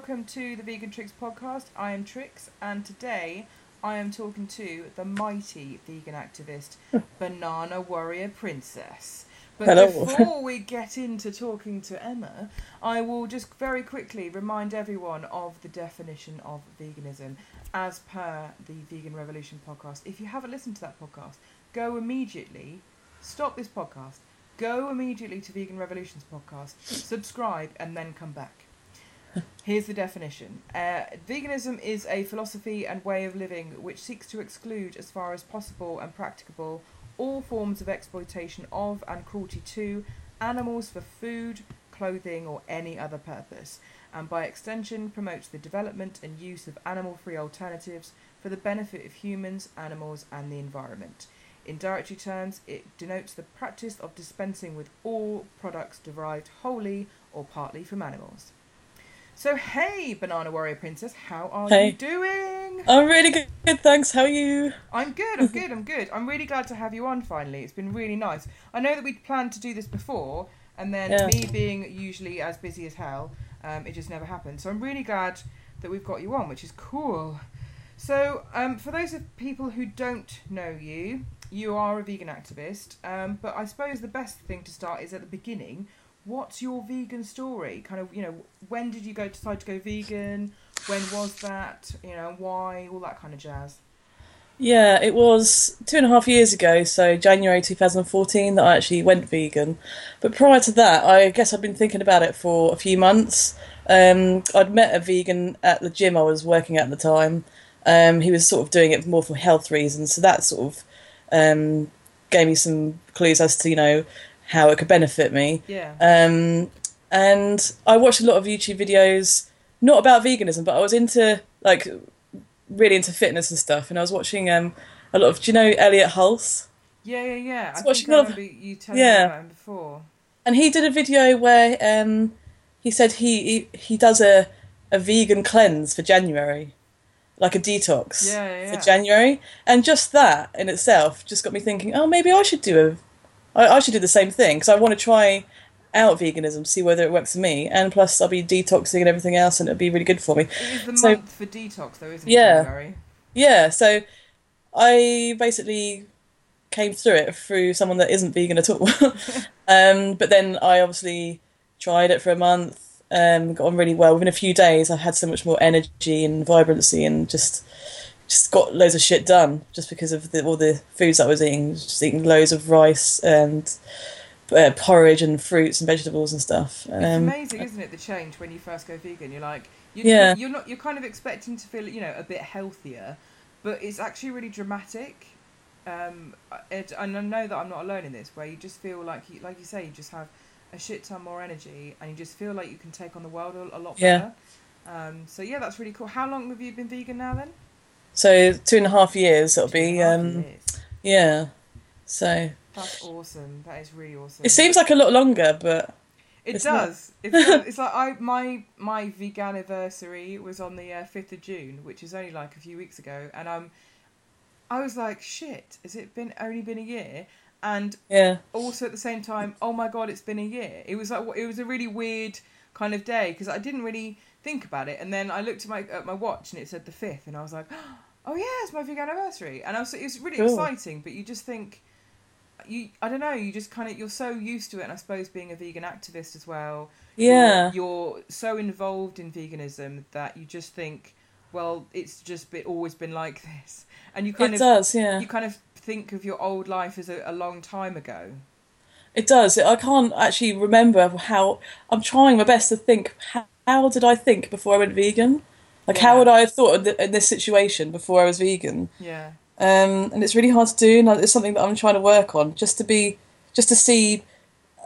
welcome to the Vegan Trix podcast. I am Trix, and today I am talking to the mighty vegan activist, Banana Warrior Princess. But Hello. before we get into talking to Emma, I will just very quickly remind everyone of the definition of veganism as per the Vegan Revolution podcast. If you haven't listened to that podcast, go immediately, stop this podcast, go immediately to Vegan Revolution's podcast, subscribe, and then come back. Here's the definition uh, Veganism is a philosophy and way of living which seeks to exclude, as far as possible and practicable, all forms of exploitation of and cruelty to animals for food, clothing, or any other purpose, and by extension promotes the development and use of animal free alternatives for the benefit of humans, animals, and the environment. In dietary terms, it denotes the practice of dispensing with all products derived wholly or partly from animals. So, hey, Banana Warrior Princess, how are Hey. you doing? I'm really good, good, thanks. How are you? I'm good, I'm good, I'm good. I'm really glad to have you on finally. It's been really nice. I know that we'd planned to do this before, and then Yeah. me being usually as busy as hell, um, it just never happened. So I'm really glad that we've got you on, which is cool. So, um, for those of people who don't know you, you are a vegan activist, um, but I suppose the best thing to start is at the beginning. What's your vegan story? Kind of, you know, when did you go decide to go vegan? When was that? You know, why? All that kind of jazz. Yeah, it was two and a half years ago, so January 2014, that I actually went vegan. But prior to that, I guess I'd been thinking about it for a few months. Um, I'd met a vegan at the gym I was working at the time. Um, he was sort of doing it more for health reasons, so that sort of um, gave me some clues as to you know how it could benefit me. Yeah. Um, and I watched a lot of YouTube videos, not about veganism, but I was into like really into fitness and stuff. And I was watching um, a lot of. Do you know Elliot Hulse? Yeah, yeah, yeah. I what think I remember you telling Yeah. me about him before. And he did a video where um, he said he, he he does a a vegan cleanse for January, like a detox Yeah, yeah, yeah. for January. And just that in itself just got me thinking, oh, maybe I should do a, I, I should do the same thing because I want to try out veganism, see whether it works for me. And plus, I'll be detoxing and everything else, and it'll be really good for me. It is the So- month for detox, though, isn't it? Yeah. January? Yeah, so I basically came through it through someone that isn't vegan at all. um, but then I obviously tried it for a month, um, got on really well. Within a few days, I had so much more energy and vibrancy, and just just got loads of shit done just because of the, all the foods I was eating. Just eating loads of rice and uh, porridge and fruits and vegetables and stuff. It's Um, amazing, isn't it? The change when you first go vegan. You're like, you, Yeah. you're not. You're kind of expecting to feel, you know, a bit healthier, but it's actually really dramatic. Um, it, and I know that I'm not alone in this. Where you just feel like, you, like you say, you just have a shit ton more energy, and you just feel like you can take on the world a, a lot Yeah. better. Um, so yeah, that's really cool. How long have you been vegan now then? So two and a half years it'll be. Um, yeah. So That's awesome. That is really awesome. it seems like a lot longer, but It does. It feels, it's like I my my vegan anniversary was on the uh, fifth of June, which is only like a few weeks ago, and um, I was like, shit, has it been only been a year? And yeah. also at the same time, oh my god, it's been a year. It was like it was a really weird kind of day because I didn't really think about it, and then I looked at my at my watch and it said the fifth, and I was like, oh yeah, it's my vegan anniversary, and I was it was really Cool. exciting. But you just think, you I don't know, you just kind of you're so used to it, and I suppose being a vegan activist as well, Yeah. you're, you're so involved in veganism that you just think, well, it's just been, always been like this, and you kind It of does, yeah. you kind of think of your old life as a, a long time ago. It does. I can't actually remember how. I'm trying my best to think. How, how did I think before I went vegan? Like, Yeah. how would I have thought in, in this situation before I was vegan? Yeah. Um, and it's really hard to do, and it's something that I'm trying to work on. Just to be, just to see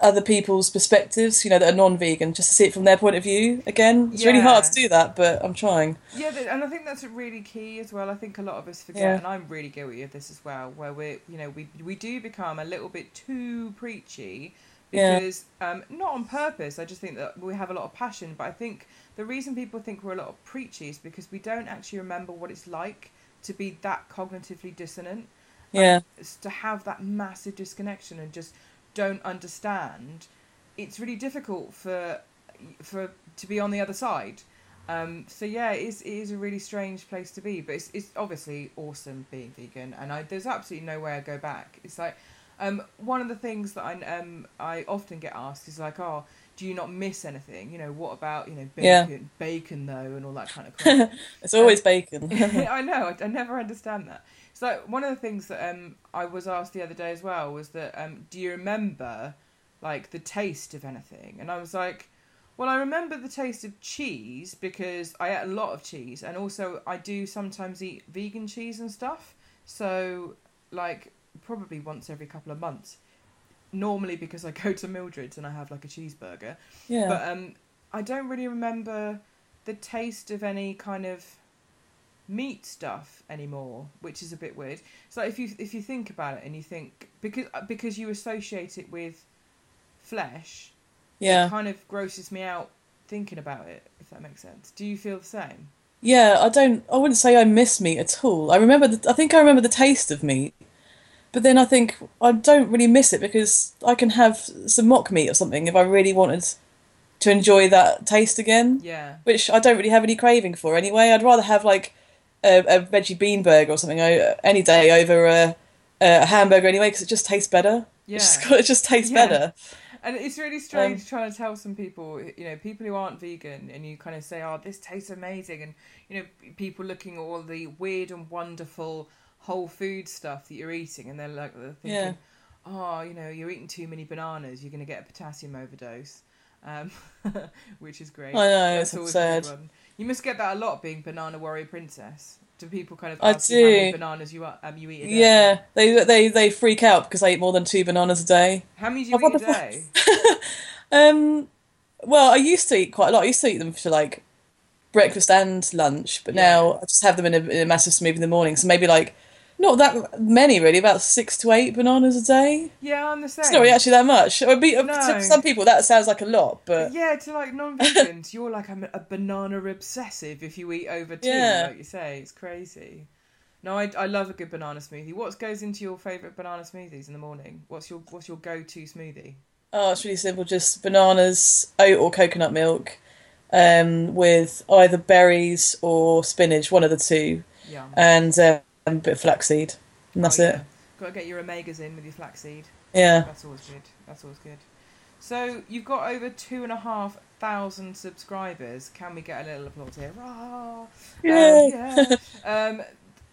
other people's perspectives. You know, that are non-vegan, just to see it from their point of view. Again, it's really hard to do that, but I'm trying. Yeah, and I think that's a really key as well. I think a lot of us forget, Yeah. and I'm really guilty of this as well, where we're, you know, we we do become a little bit too preachy Yeah. because um, not on purpose. I just think that we have a lot of passion, but I think the reason people think we're a lot of preachy is because we don't actually remember what it's like to be that cognitively dissonant. Yeah, It's to have that massive disconnection and just don't understand. It's really difficult for for to be on the other side Um, so yeah, it is, it is a really strange place to be, but it's, it's obviously awesome being vegan, and I there's absolutely no way I go back. It's like um, one of the things that I um, I often get asked is like, oh, do you not miss anything? You know, what about you know bacon, Yeah. bacon though, and all that kind of crap. it's always bacon. I know. I, I never understand that. So one of the things that um I was asked the other day as well was that um do you remember like the taste of anything? And I was like, well, I remember the taste of cheese because I ate a lot of cheese, and also I do sometimes eat vegan cheese and stuff. So like probably once every couple of months. Normally because I go to Mildred's and I have like a cheeseburger. yeah. But um, I don't really remember the taste of any kind of meat stuff anymore, which is a bit weird. So if you if you think about it and you think because uh, because you associate it with flesh, yeah. it kind of grosses me out thinking about it. If that makes sense. Do you feel the same? Yeah, I don't. I wouldn't say I miss meat at all. I remember. The, I think I remember the taste of meat, but then I think I don't really miss it because I can have some mock meat or something if I really wanted to enjoy that taste again, Yeah. which I don't really have any craving for anyway. I'd rather have like a, a veggie bean burger or something any day over a, a hamburger anyway because it just tastes better. Yeah. It just, it just tastes Yeah. better. And it's really strange Um, trying to tell some people, you know, people who aren't vegan, and you kind of say, "Oh, this tastes amazing," and you know, people looking at all the weird and wonderful whole food stuff that you're eating, and they're like, they're thinking, Yeah. "Oh, you know, you're eating too many bananas, you're going to get a potassium overdose," um, which is great. I know, That's it's always a good absurd. You must get that a lot, being banana warrior princess. Do people kind of I ask many do. bananas you are, um you eat? Yeah, they they they freak out because I eat more than two bananas a day. How many do you Oh, what eat a day? Um, well, I used to eat quite a lot. I used to eat them for like breakfast and lunch, but now I just have them in a, in a massive smoothie in the morning. So maybe like not that many really, about six to eight bananas a day. Yeah, I'm the same. It's not really actually that much. It would be, No. to some people that sounds like a lot, but yeah, to like non-vegans, you're like a, a banana obsessive if you eat over two, Yeah. like you say. It's crazy. No, I, I love a good banana smoothie. What goes into your favourite banana smoothies in the morning? What's your What's your go-to smoothie? oh, it's really simple. Just bananas, oat or coconut milk, um, with either berries or spinach, one of the two, Yeah, and um, a bit of flaxseed, and that's it. Got to get your omegas in with your flaxseed. Yeah. That's always good. That's always good. So you've got over two and a half thousand subscribers. Can we get a little applause here? Rah! Um, Yay. yeah. um,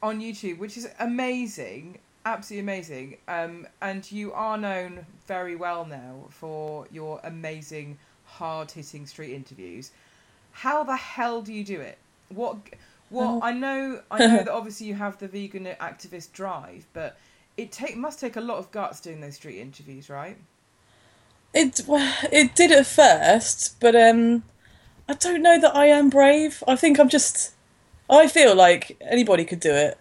on YouTube, which is amazing, absolutely amazing. Um, and you are known very well now for your amazing, hard-hitting street interviews. How the hell do you do it? What? What? Oh. I know. I know that obviously you have the vegan activist drive, but it take must take a lot of guts doing those street interviews, right? It well, it did at first, but um, I don't know that I am brave. I think I'm just. I feel like anybody could do it,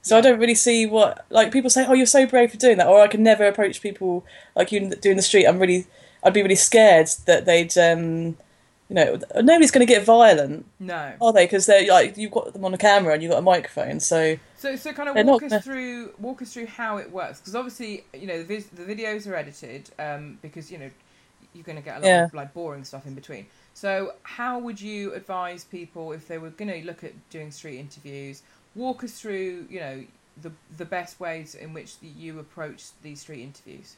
so I don't really see what like people say. Oh, you're so brave for doing that, or I can never approach people like you do in the street. I'm really, I'd be really scared that they'd, um, you know, nobody's going to get violent, No. are they? Because they're like you've got them on a camera and you've got a microphone, so So, so kind of walk us gonna- through walk us through how it works because obviously you know the, vis- the videos are edited um, because you know you're going to get a lot Yeah. of like boring stuff in between. So how would you advise people if they were going to look at doing street interviews? Walk us through you know the the best ways in which you approach these street interviews.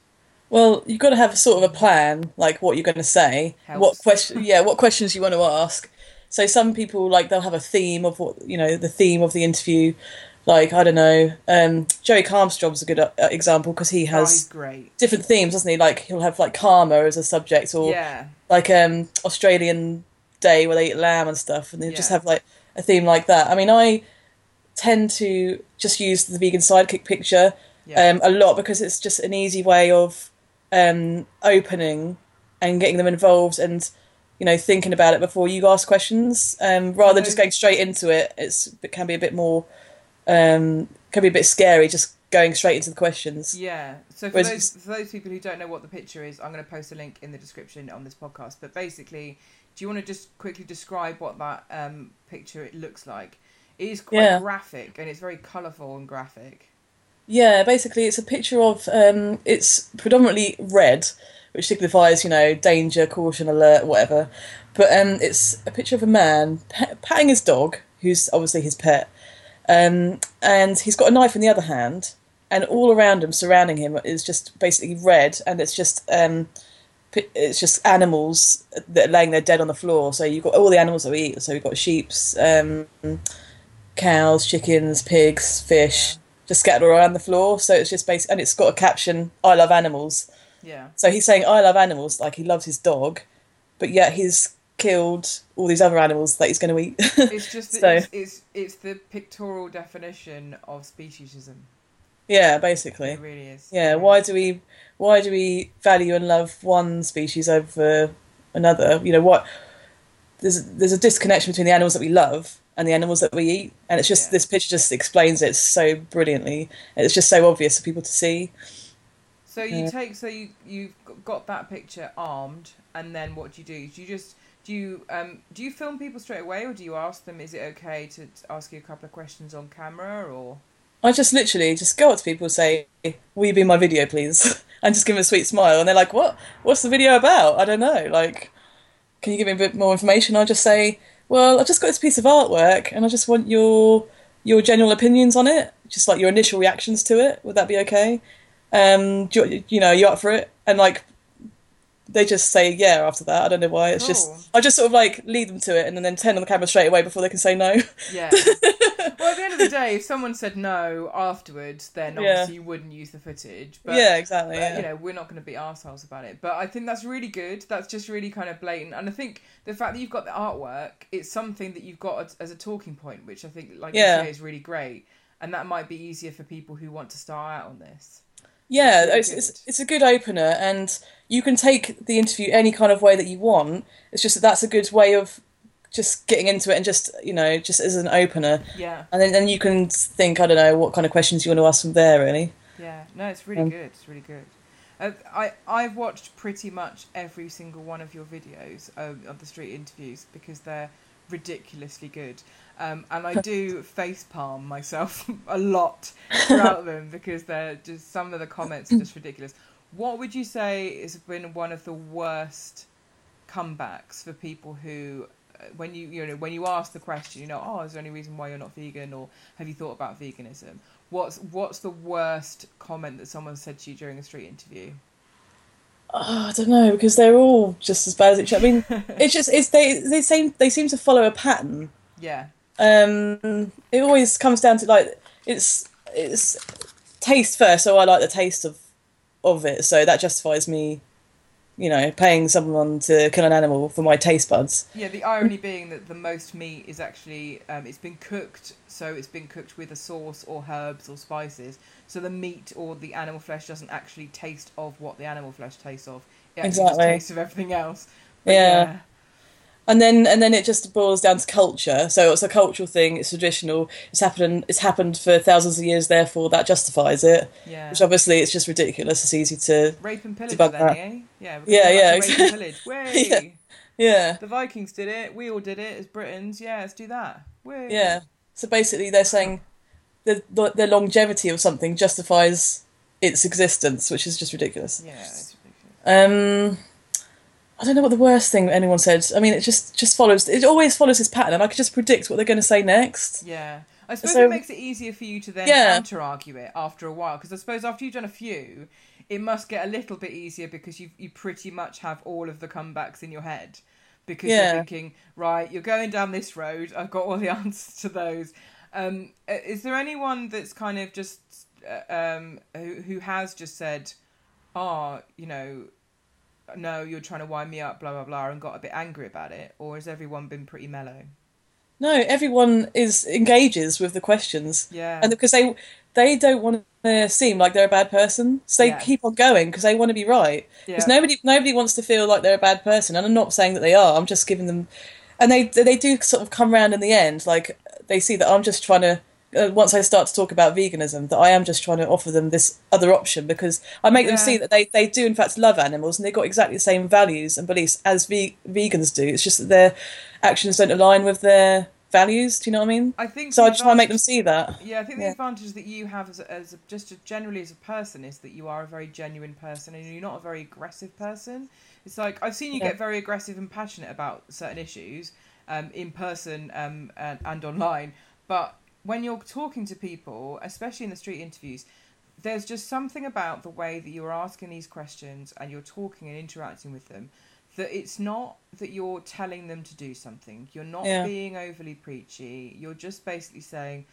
Well, you've got to have sort of a plan, like what you're going to say, Helps. what question, yeah, what questions you want to ask. So some people like they'll have a theme of what you know, the theme of the interview. Like I don't know, um, Joey Carbstrong's a good uh, example because he Oh, has great. different themes, doesn't he? Like he'll have like karma as a subject, or Yeah, like um Australian Day where they eat lamb and stuff, and they just have like a theme like that. I mean, I tend to just use the vegan sidekick picture yeah, um, a lot because it's just an easy way of um, opening and getting them involved and you know thinking about it before you ask questions um, rather than just going straight into it. It's it can be a bit more um, can be a bit scary just going straight into the questions. Yeah. So for Whereas those for those people who don't know what the picture is, I'm going to post a link in the description on this podcast. But basically, do you want to just quickly describe what that um, picture it looks like? It is quite Yeah. graphic and it's very colourful and graphic. Yeah, basically it's a picture of um, it's predominantly red which signifies you know danger, caution, alert, whatever. But um, it's a picture of a man pat- patting his dog, who's obviously his pet, um, and he's got a knife in the other hand, and all around him, surrounding him, is just basically red, and it's just um, it's just animals that are laying there dead on the floor. So you've got all the animals that we eat. So we've got sheep's, um, cows, chickens, pigs, fish, just scattered around the floor. So it's just basic, and it's got a caption: "I love animals." Yeah. So he's saying, "I love animals," like he loves his dog, but yet he's killed all these other animals that he's going to eat. It's just So- it's, it's it's the pictorial definition of speciesism. yeah, basically. It really is. Yeah, why do we why do we value and love one species over another? You know what? There's there's a disconnection between the animals that we love and the animals that we eat, and it's just Yeah. this picture just explains it so brilliantly. It's just so obvious for people to see. So you Yeah. take so you you've got that picture armed, and then what do you do? Do you just do you um do you film people straight away, or do you ask them? Is it okay to ask you a couple of questions on camera, or I just literally just go up to people and say, "Will you be in my video, please?" and just give them a sweet smile, and they're like, "What? What's the video about?" I don't know. Like, can you give me a bit more information? I just say, "Well, I've just got this piece of artwork, and I just want your your general opinions on it, just like your initial reactions to it. Would that be okay? Um, you, you know, are you up for it?" And like, they just say yeah after that. I don't know why. It's Cool. just I just sort of like lead them to it, and then turn on the camera straight away before they can say no. yeah? well, at the end of the day, if someone said no afterwards, then Yeah. obviously you wouldn't use the footage. But, yeah, exactly. but, Yeah. you know, we're not going to be assholes about it. But I think that's really good. That's just really kind of blatant. And I think the fact that you've got the artwork, it's something that you've got as, as a talking point, which I think, like Yeah. you say, is really great. And that might be easier for people who want to start out on this. Yeah, it's, it's it's a good opener, and you can take the interview any kind of way that you want. It's just that that's a good way of just getting into it and just you know just as an opener, Yeah, and then then you can think I don't know what kind of questions you want to ask from there really. yeah. No, it's really Um, good. It's really good. Uh, I I've watched pretty much every single one of your videos um, of the street interviews because they're ridiculously good. Um, and I do face palm myself a lot throughout them because they're just some of the comments are just ridiculous. What would you say has been one of the worst comebacks for people who, uh, when you you know when you ask the question, you know, oh, is there any reason why you're not vegan, or have you thought about veganism? What's what's the worst comment that someone said to you during a street interview? Oh, I don't know because they're all just as bad as each other. I mean, it's just it's they they seem they seem to follow a pattern. Yeah, Um, it always comes down to like it's it's taste first. So I like the taste of of it. So that justifies me, you know, paying someone to kill an animal for my taste buds. yeah. The irony being that the most meat is actually um, it's been cooked, so it's been cooked with a sauce or herbs or spices. So the meat or the animal flesh doesn't actually taste of what the animal flesh tastes of. It actually Exactly. just tastes of everything else. But Yeah. And then and then it just boils down to culture. So it's a cultural thing. It's traditional. It's happened. It's happened for thousands of years. Therefore, that justifies it. yeah. Which obviously it's just ridiculous. It's easy to Rape and pillage, then, that. eh? Yeah, Yeah, yeah, back Rape and pillage. Yeah. yeah The Vikings did it. We all did it as Britons. Yeah, let's do that. Way. yeah. So basically, they're saying the the, the longevity of something justifies its existence, which is just ridiculous. Yeah. It's ridiculous. Um, I don't know what the worst thing anyone said. I mean, it just just follows. It always follows this pattern, and I could just predict what they're going to say next. Yeah. I suppose So- it makes it easier for you to then Yeah. counter argue it after a while because I suppose after you've done a few, it must get a little bit easier because you you pretty much have all of the comebacks in your head because Yeah. you're thinking right, you're going down this road. I've got all the answers to those. Um, uh, is there anyone that's kind of just uh, um, who who has just said, "Oh, you know, no, you're trying to wind me up," blah blah blah, and got a bit angry about it, or has everyone been pretty mellow? No, everyone is engages with the questions, Yeah. and because they they don't want to seem like they're a bad person, so they Yeah. keep on going because they want to be right. yeah. Because nobody nobody wants to feel like they're a bad person, and I'm not saying that they are. I'm just giving them, and they they do sort of come round in the end. Like they see that I'm just trying to. Uh, once I start to talk about veganism, that I am just trying to offer them this other option because I make them Yeah. see that they, they do in fact love animals and they've got exactly the same values and beliefs as ve- vegans do. It's just that their actions don't align with their values. Do you know what I mean? I think So I just want to make them see that. Yeah, I think the Yeah. advantage that you have as, as a, just a, generally as a person is that you are a very genuine person and you're not a very aggressive person. It's like I've seen you Yeah. get very aggressive and passionate about certain issues um, in person um, and, and online, but when you're talking to people, especially in the street interviews, there's just something about the way that you're asking these questions and you're talking and interacting with them that it's not that you're telling them to do something. You're not Yeah. being overly preachy. You're just basically saying,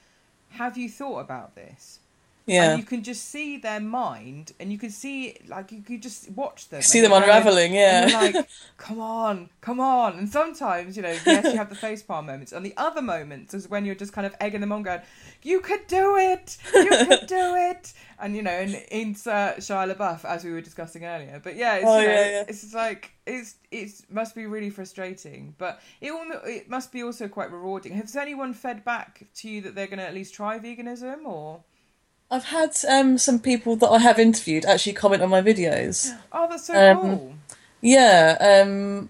"Have you thought about this?" Yeah. And you can just see their mind, and you can see like you could just watch them. see them going- unraveling. Yeah. and you're like, come on, come on. And sometimes, you know, yes, you have the facepalm moments. And the other moments is when you're just kind of egging them on, going, you could do it, you could do it. And, you know, and insert Shia LaBeouf, as we were discussing earlier. But yeah, it's, Oh, you know, yeah, yeah. it's like, it's, it's must be really frustrating. But it, it must be also quite rewarding. Has anyone fed back to you that they're going to at least try veganism or? I've had um, some people that I have interviewed actually comment on my videos. Oh, that's so Um, cool. Yeah, um,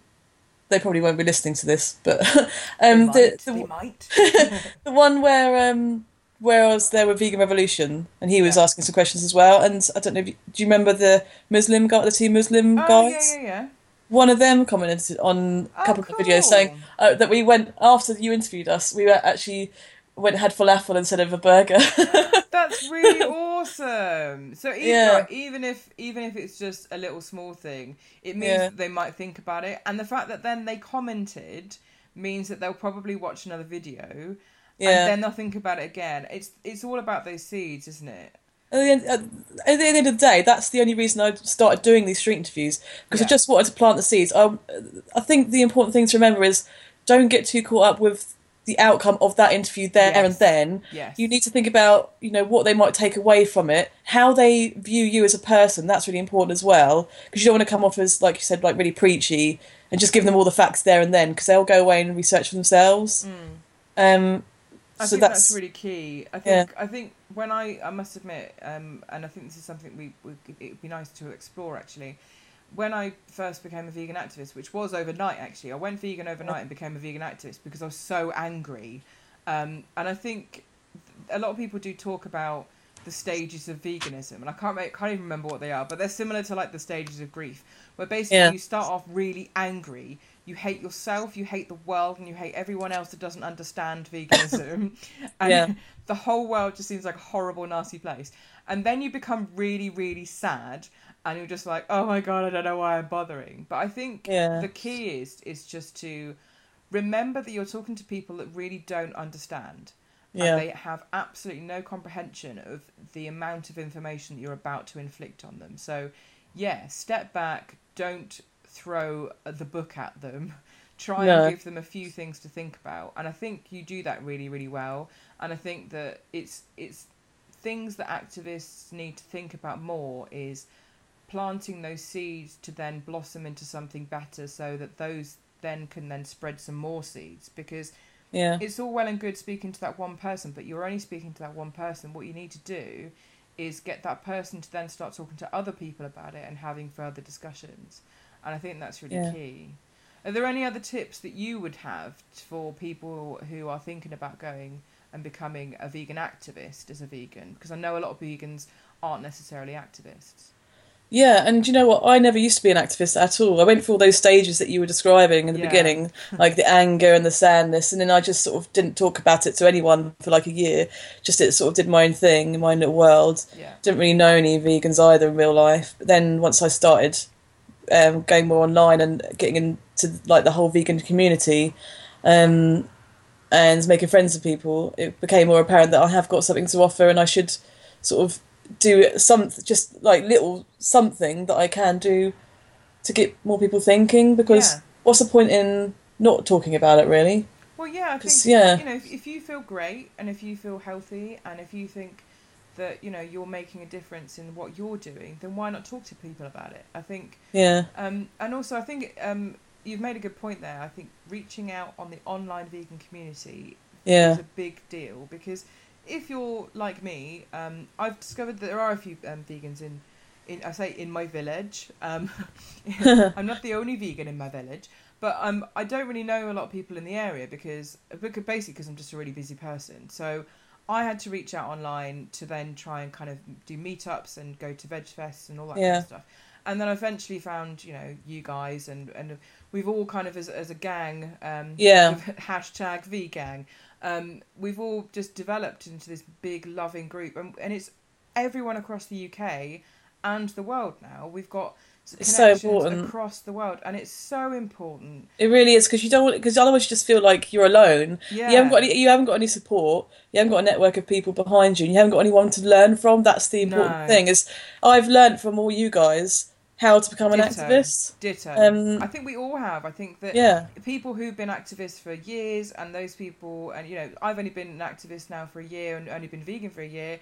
they probably won't be listening to this, but They um, might, the, they the might. the one where um, where I was there with Vegan Revolution, and he was Yeah. asking some questions as well. And I don't know, if you, do you remember the Muslim guy, the two Muslim Oh, guys? yeah, yeah, yeah. One of them commented on a Oh, couple of videos saying uh, that we went after you interviewed us. We were actually went had falafel instead of a burger. That's really awesome. So even Yeah. even if even if it's just a little small thing, it means Yeah. that they might think about it, and the fact that then they commented means that they'll probably watch another video, yeah. and then they'll think about it again. It's it's all about those seeds, isn't it? At the, end, at the end of the day, that's the only reason I started doing these street interviews because I just wanted to plant the seeds. I, I think the important thing to remember is don't get too caught up with the outcome of that interview there Yes. and then. Yes. You need to think about you know what they might take away from it, how they view you as a person. That's really important as well because you don't want to come off as like you said, like really preachy and just give them all the facts there and then because they'll go away and research for themselves. Um, Mm. I so think that's, that's, really key. I Yeah. think I think when I I must admit, um, and I think this is something we, we it would be nice to explore actually. When I first became a vegan activist, which was overnight actually, I went vegan overnight and became a vegan activist because I was so angry, um, and I think a lot of people do talk about the stages of veganism, and I can't make, can't even remember what they are, but they're similar to like the stages of grief, where basically Yeah. you start off really angry, you hate yourself, you hate the world, and you hate everyone else that doesn't understand veganism, and Yeah. the whole world just seems like a horrible, nasty place. And then you become really, really sad, and you're just like, oh my god, I don't know why I'm bothering. But I think Yeah. the key is is just to remember that you're talking to people that really don't understand Yeah. and they have absolutely no comprehension of the amount of information that you're about to inflict on them. So, yeah, step back, don't throw the book at them. Try No. and give them a few things to think about. And I think you do that really, really well. And I think that it's it's things that activists need to think about more is planting those seeds to then blossom into something better so that those then can then spread some more seeds because yeah. it's all well and good speaking to that one person, but you're only speaking to that one person. What you need to do is get that person to then start talking to other people about it and having further discussions. And I think that's really Yeah. key. Are there any other tips that you would have for people who are thinking about going and becoming a vegan activist as a vegan? Because I know a lot of vegans aren't necessarily activists. Yeah, and you know what? I never used to be an activist at all. I went through all those stages that you were describing in the Yeah. beginning, like the anger and the sadness, and then I just sort of didn't talk about it to anyone for like a year. Just it sort of did my own thing in my own little world. Yeah. Didn't really know any vegans either in real life. But then once I started um, going more online and getting into like the whole vegan community, um, and making friends with people, it became more apparent that I have got something to offer, and I should sort of do some just like little something that I can do to get more people thinking. Because Yeah. what's the point in not talking about it really? Well, yeah, I think yeah. you know if, if you feel great and if you feel healthy and if you think that you know you're making a difference in what you're doing, then why not talk to people about it? I think, Yeah, um, and also I think um, you've made a good point there. I think reaching out on the online vegan community yeah, is a big deal because if you're like me, um, I've discovered that there are a few um, vegans in, in I say in my village. Um, I'm not the only vegan in my village, But um, I don't really know a lot of people in the area because, basically because I'm just a really busy person. So I had to reach out online to then try and kind of do meetups and go to veg fests and all that kind of stuff. And then I eventually found, you know, you guys and, and we've all kind of as, as a gang, um, Yeah. hashtag V gang, um, we've all just developed into this big loving group, and, and it's everyone across the UK and the world now. We've got It's so important. across the world, and it's so important. It really is because you don't because otherwise you just feel like you're alone. Yeah, You haven't got any, you haven't got any support. You haven't got a network of people behind you. And you haven't got anyone to learn from. That's the important No. thing. Is I've learned from all you guys how to become an activist. Ditto. Um, I think we all have. I think that Yeah, people who've been activists for years, and those people, and you know, I've only been an activist now for a year and only been vegan for a year,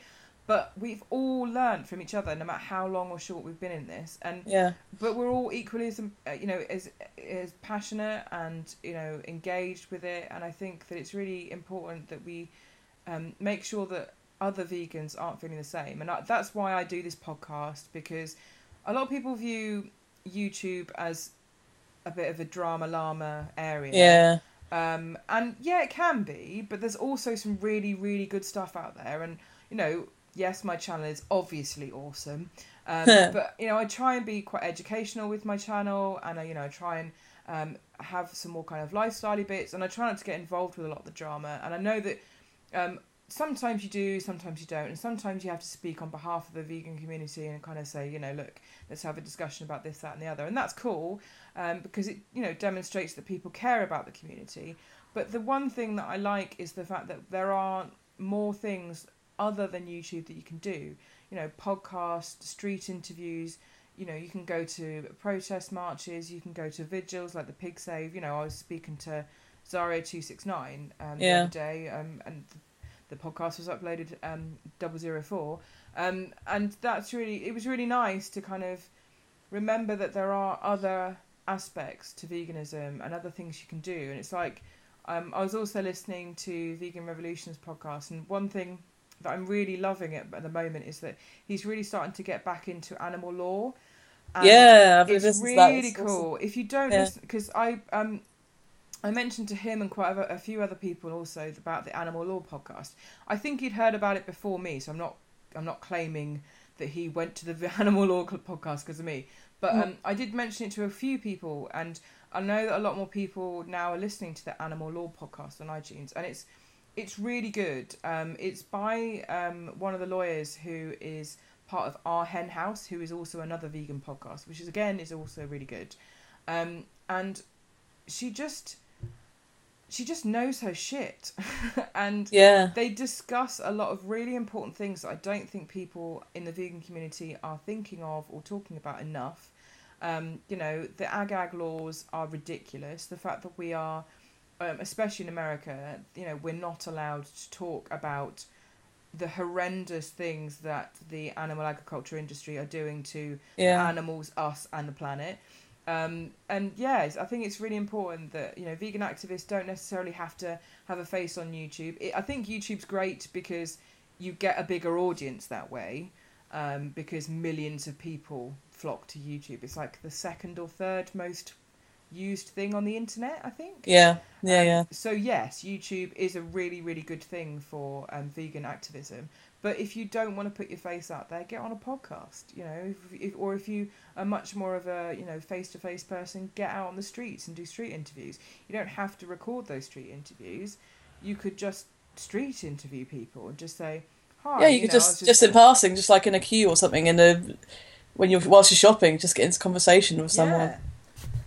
but we've all learned from each other, no matter how long or short we've been in this, and yeah, but we're all equally as uh, you know as as passionate and you know engaged with it and i think that it's really important that we um, make sure that other vegans aren't feeling the same and I, that's why i do this podcast because a lot of people view youtube as a bit of a drama llama area yeah, um, and yeah, it can be, but there's also some really, really good stuff out there. And you know, yes, my channel is obviously awesome, um, but you know, I try and be quite educational with my channel, and I, you know, I try and um, have some more kind of lifestyle bits, and I try not to get involved with a lot of the drama. And I know that um, sometimes you do, sometimes you don't, and sometimes you have to speak on behalf of the vegan community and kind of say, you know, look, let's have a discussion about this, that, and the other, and that's cool um, because it you know demonstrates that people care about the community. But the one thing that I like is the fact that there are more things other than YouTube that you can do. You know, podcasts, street interviews. You know, you can go to protest marches. You can go to vigils like the Pig Save. You know, I was speaking to Zaria two six nine um, the other day, um, and the podcast was uploaded um, double zero four, um, and that's really it was really nice to kind of remember that there are other aspects to veganism and other things you can do. And it's like, um, I was also listening to Vegan Revolutions podcast, and one thing that I'm really loving at, at the moment is that he's really starting to get back into animal law. Yeah. I've it's really awesome. cool. If you don't Yeah. because I um, I mentioned to him and quite a, a few other people also about the Animal Law podcast. I think he'd heard about it before me, so I'm not I'm not claiming that he went to the Animal Law podcast because of me. But Mm. um, I did mention it to a few people, and I know that a lot more people now are listening to the Animal Law podcast on iTunes, and it's it's really good. Um, it's by um, one of the lawyers who is part of Our Hen House, who is also another vegan podcast, which is again is also really good. Um, and she just she just knows her shit, and Yeah, they discuss a lot of really important things that I don't think people in the vegan community are thinking of or talking about enough. Um, you know, the ag-gag laws are ridiculous. The fact that we are, um, especially in America, you know, we're not allowed to talk about the horrendous things that the animal agriculture industry are doing to yeah, animals, us, and the planet. Um, and yes, I think it's really important that you know vegan activists don't necessarily have to have a face on YouTube. It, I think YouTube's great because you get a bigger audience that way, um, because millions of people flock to YouTube. It's like the second or third most used thing on the internet. I think. yeah, yeah, Um, yeah. So yes, YouTube is a really, really good thing for um, vegan activism. But if you don't want to put your face out there, get on a podcast. You know, if, if, or if you are much more of a you know face to face person, get out on the streets and do street interviews. You don't have to record those street interviews. You could just street interview people and just say, "Hi." Yeah, you could know, I just just in passing, just like in a queue or something, in a when you're whilst you're shopping, just get into conversation with someone. Yeah.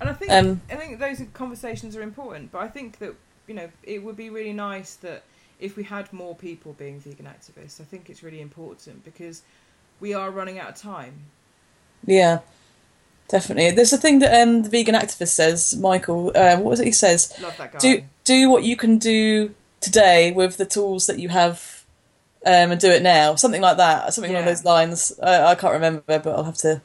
And I think Um, I think those conversations are important, but I think that you know it would be really nice that if we had more people being vegan activists. I think it's really important because we are running out of time. Yeah, definitely. There's a thing that um, the vegan activist says, Michael. Uh, what was it he says? Love that guy. Do do what you can do today with the tools that you have, um, and do it now. Something like that. Something along those lines. I, I can't remember, but I'll have to.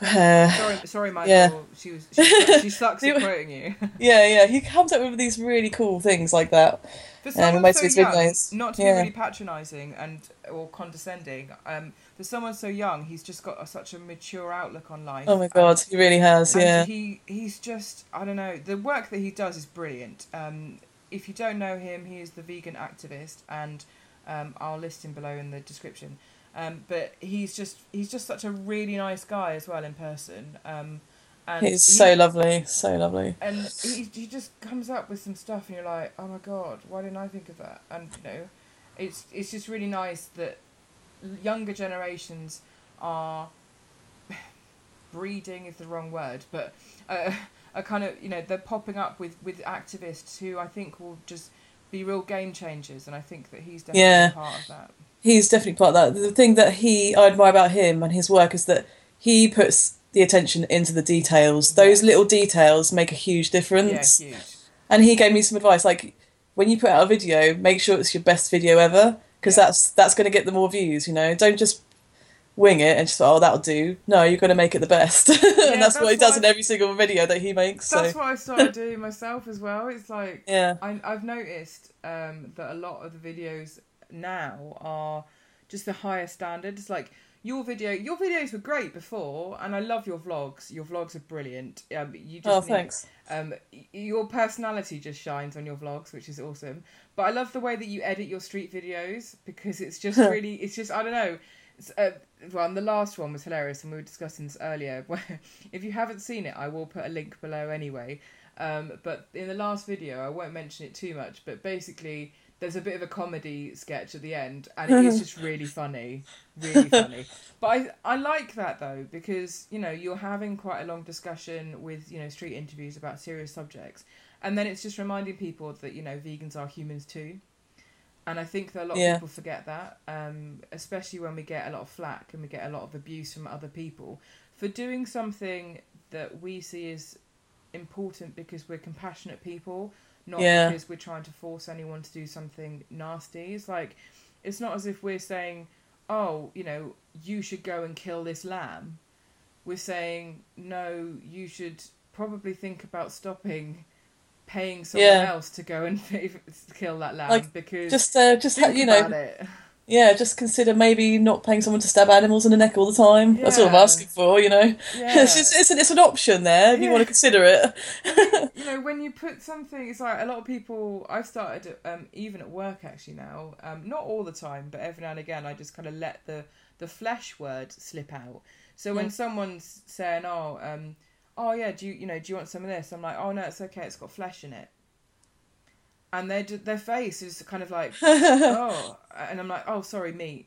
Uh, sorry, sorry, Michael. Yeah. She was she, she sucks at quoting you. yeah, yeah. He comes up with these really cool things like that. For someone most so young, videos. not to be really patronising and or condescending, um, for someone so young, he's just got a, such a mature outlook on life. Oh my and- god, he really has. and Yeah. he he's just I don't know the work that he does is brilliant. Um, if you don't know him, he is the vegan activist, and um, I'll list him below in the description. Um, but he's just he's just such a really nice guy as well in person. Um, and He's he- so lovely, so lovely. and he he just comes up with some stuff, and you're like, oh my god, why didn't I think of that? And you know, it's it's just really nice that younger generations are breeding is the wrong word, but uh, are kind of you know they're popping up with with activists who I think will just be real game changers, and I think that he's definitely Yeah. part of that. He's definitely part of that. The thing that he I admire about him and his work is that he puts the attention into the details. Those Yeah. little details make a huge Yeah, difference. huge. And he gave me some advice like when you put out a video, make sure it's your best video ever because Yeah. that's that's going to get the more views, you know. Don't just wing it and just oh that'll do. No, you're going to make it the best. and that's, that's what he does in every single video that he makes. So That's what I started doing myself as well. It's like yeah. I, I've noticed um, that a lot of the videos now are just the higher standards. Like your video, your videos were great before, and I love your vlogs. Your vlogs are brilliant. Um, you just Oh, need- thanks. Um, your personality just shines on your vlogs, which is awesome. But I love the way that you edit your street videos because it's just really, it's just I don't know. It's, uh, well, and the last one was hilarious, and we were discussing this earlier. Where if you haven't seen it, I will put a link below anyway. Um, but in the last video, I won't mention it too much. But basically, there's a bit of a comedy sketch at the end, and it is just really funny, really funny. But I I like that though because you know you're having quite a long discussion with you know street interviews about serious subjects, and then it's just reminding people that you know vegans are humans too. And I think that a lot Yeah. of people forget that, um, especially when we get a lot of flack and we get a lot of abuse from other people for doing something that we see as important because we're compassionate people, not Yeah. because we're trying to force anyone to do something nasty. It's like, it's not as if we're saying, oh, you know, you should go and kill this lamb. We're saying, no, you should probably think about stopping paying someone Yeah. else to go and kill that lamb Like, because Just uh, just you know it. Yeah, just consider maybe not paying someone to stab animals in the neck all the time. That's all I'm asking for, you know. Yeah. it's just it's an, it's an option there if you want to consider it. you know when you put something it's like a lot of people i've started um, even at work actually now um, not all the time but every now and again i just kind of let the the flesh word slip out so when someone's saying oh um, oh yeah do you you know do you want some of this i'm like oh no it's okay it's got flesh in it and their their face is kind of like oh and i'm like oh sorry meat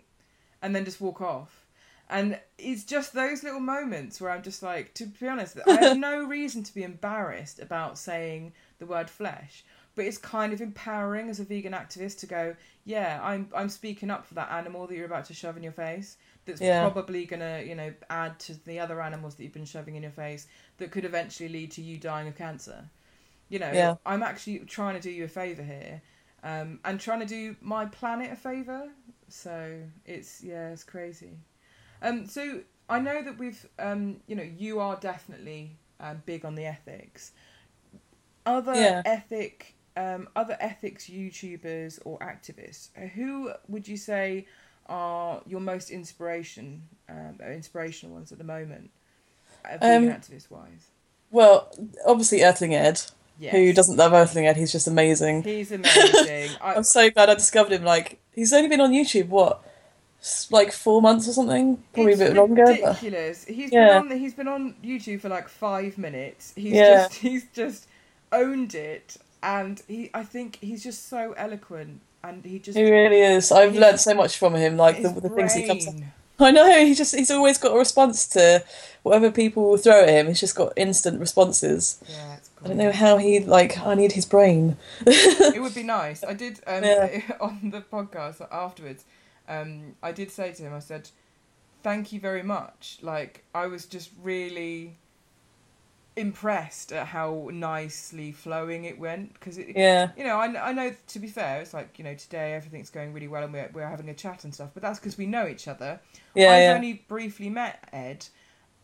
and then just walk off. And it's just those little moments where i'm just like to be honest i have no reason to be embarrassed about saying the word flesh but it's kind of empowering as a vegan activist to go yeah i'm i'm speaking up for that animal that you're about to shove in your face that's Yeah. probably going to you know add to the other animals that you've been shoving in your face that could eventually lead to you dying of cancer you know Yeah. i'm actually trying to do you a favor here um, and trying to do my planet a favor. So it's yeah it's crazy. Um, so i know that we've um, you know you are definitely um, big on the ethics. Other Yeah. ethic um, other ethics youtubers or activists uh, who would you say are your most inspiration um, inspirational ones at the moment uh, vegan Um, activist wise Well, obviously Earthling Ed, yes. who doesn't love Earthling Ed, he's just amazing. he's amazing I, I'm so glad I discovered him. Like he's only been on YouTube what, like four months or something, probably a bit longer. But ridiculous. He's Yeah. been on. He's been on YouTube for like five minutes. He's Yeah. just. He's just owned it, and he. I think he's just so eloquent, and he just. he really is. I've learned so much from him. Like the, the things he comes. brain. I know he just he's always got a response to whatever people throw at him. He's just got instant responses. Yeah, I don't know how he like. I need his brain. it would be nice. I did um, Yeah. on the podcast afterwards. Um, I did say to him, I said, "Thank you very much." Like I was just really impressed at how nicely flowing it went because it, Yeah, you know, I, I know to be fair, it's like you know today everything's going really well and we're we're having a chat and stuff, but that's because we know each other. yeah, I've yeah. only briefly met Ed,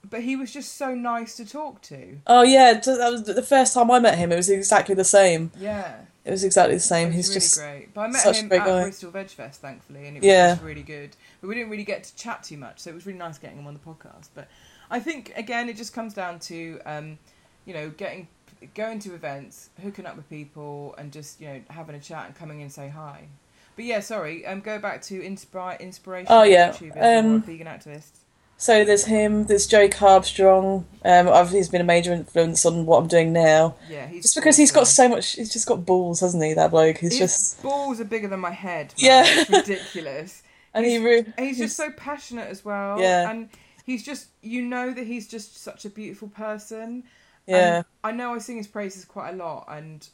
but he was just so nice to talk to. Oh yeah, that was the first time I met him. It was exactly the same. Yeah, It was exactly the same. He's really just great. But I met him at guy. Bristol Veg Fest, thankfully, and it was Yeah. just really good. But we didn't really get to chat too much, so it was really nice getting him on the podcast. But I think again, it just comes down to um, you know getting going to events, hooking up with people, and just you know having a chat and coming in and say hi. But yeah, sorry. Um, go back to inspire inspiration. Oh, yeah, YouTubers or um, vegan activists. So there's him. There's Joey Carbstrong. Um, I've, he's been a major influence on what I'm doing now. Yeah, he's Just because he's got so much, he's just got balls, hasn't he? That bloke. He's His just balls are bigger than my head. man. Yeah. it's ridiculous. and he he's- re- And he's just so passionate as well. Yeah. And he's just, you know, that he's just such a beautiful person. yeah, And I know I sing his praises quite a lot, and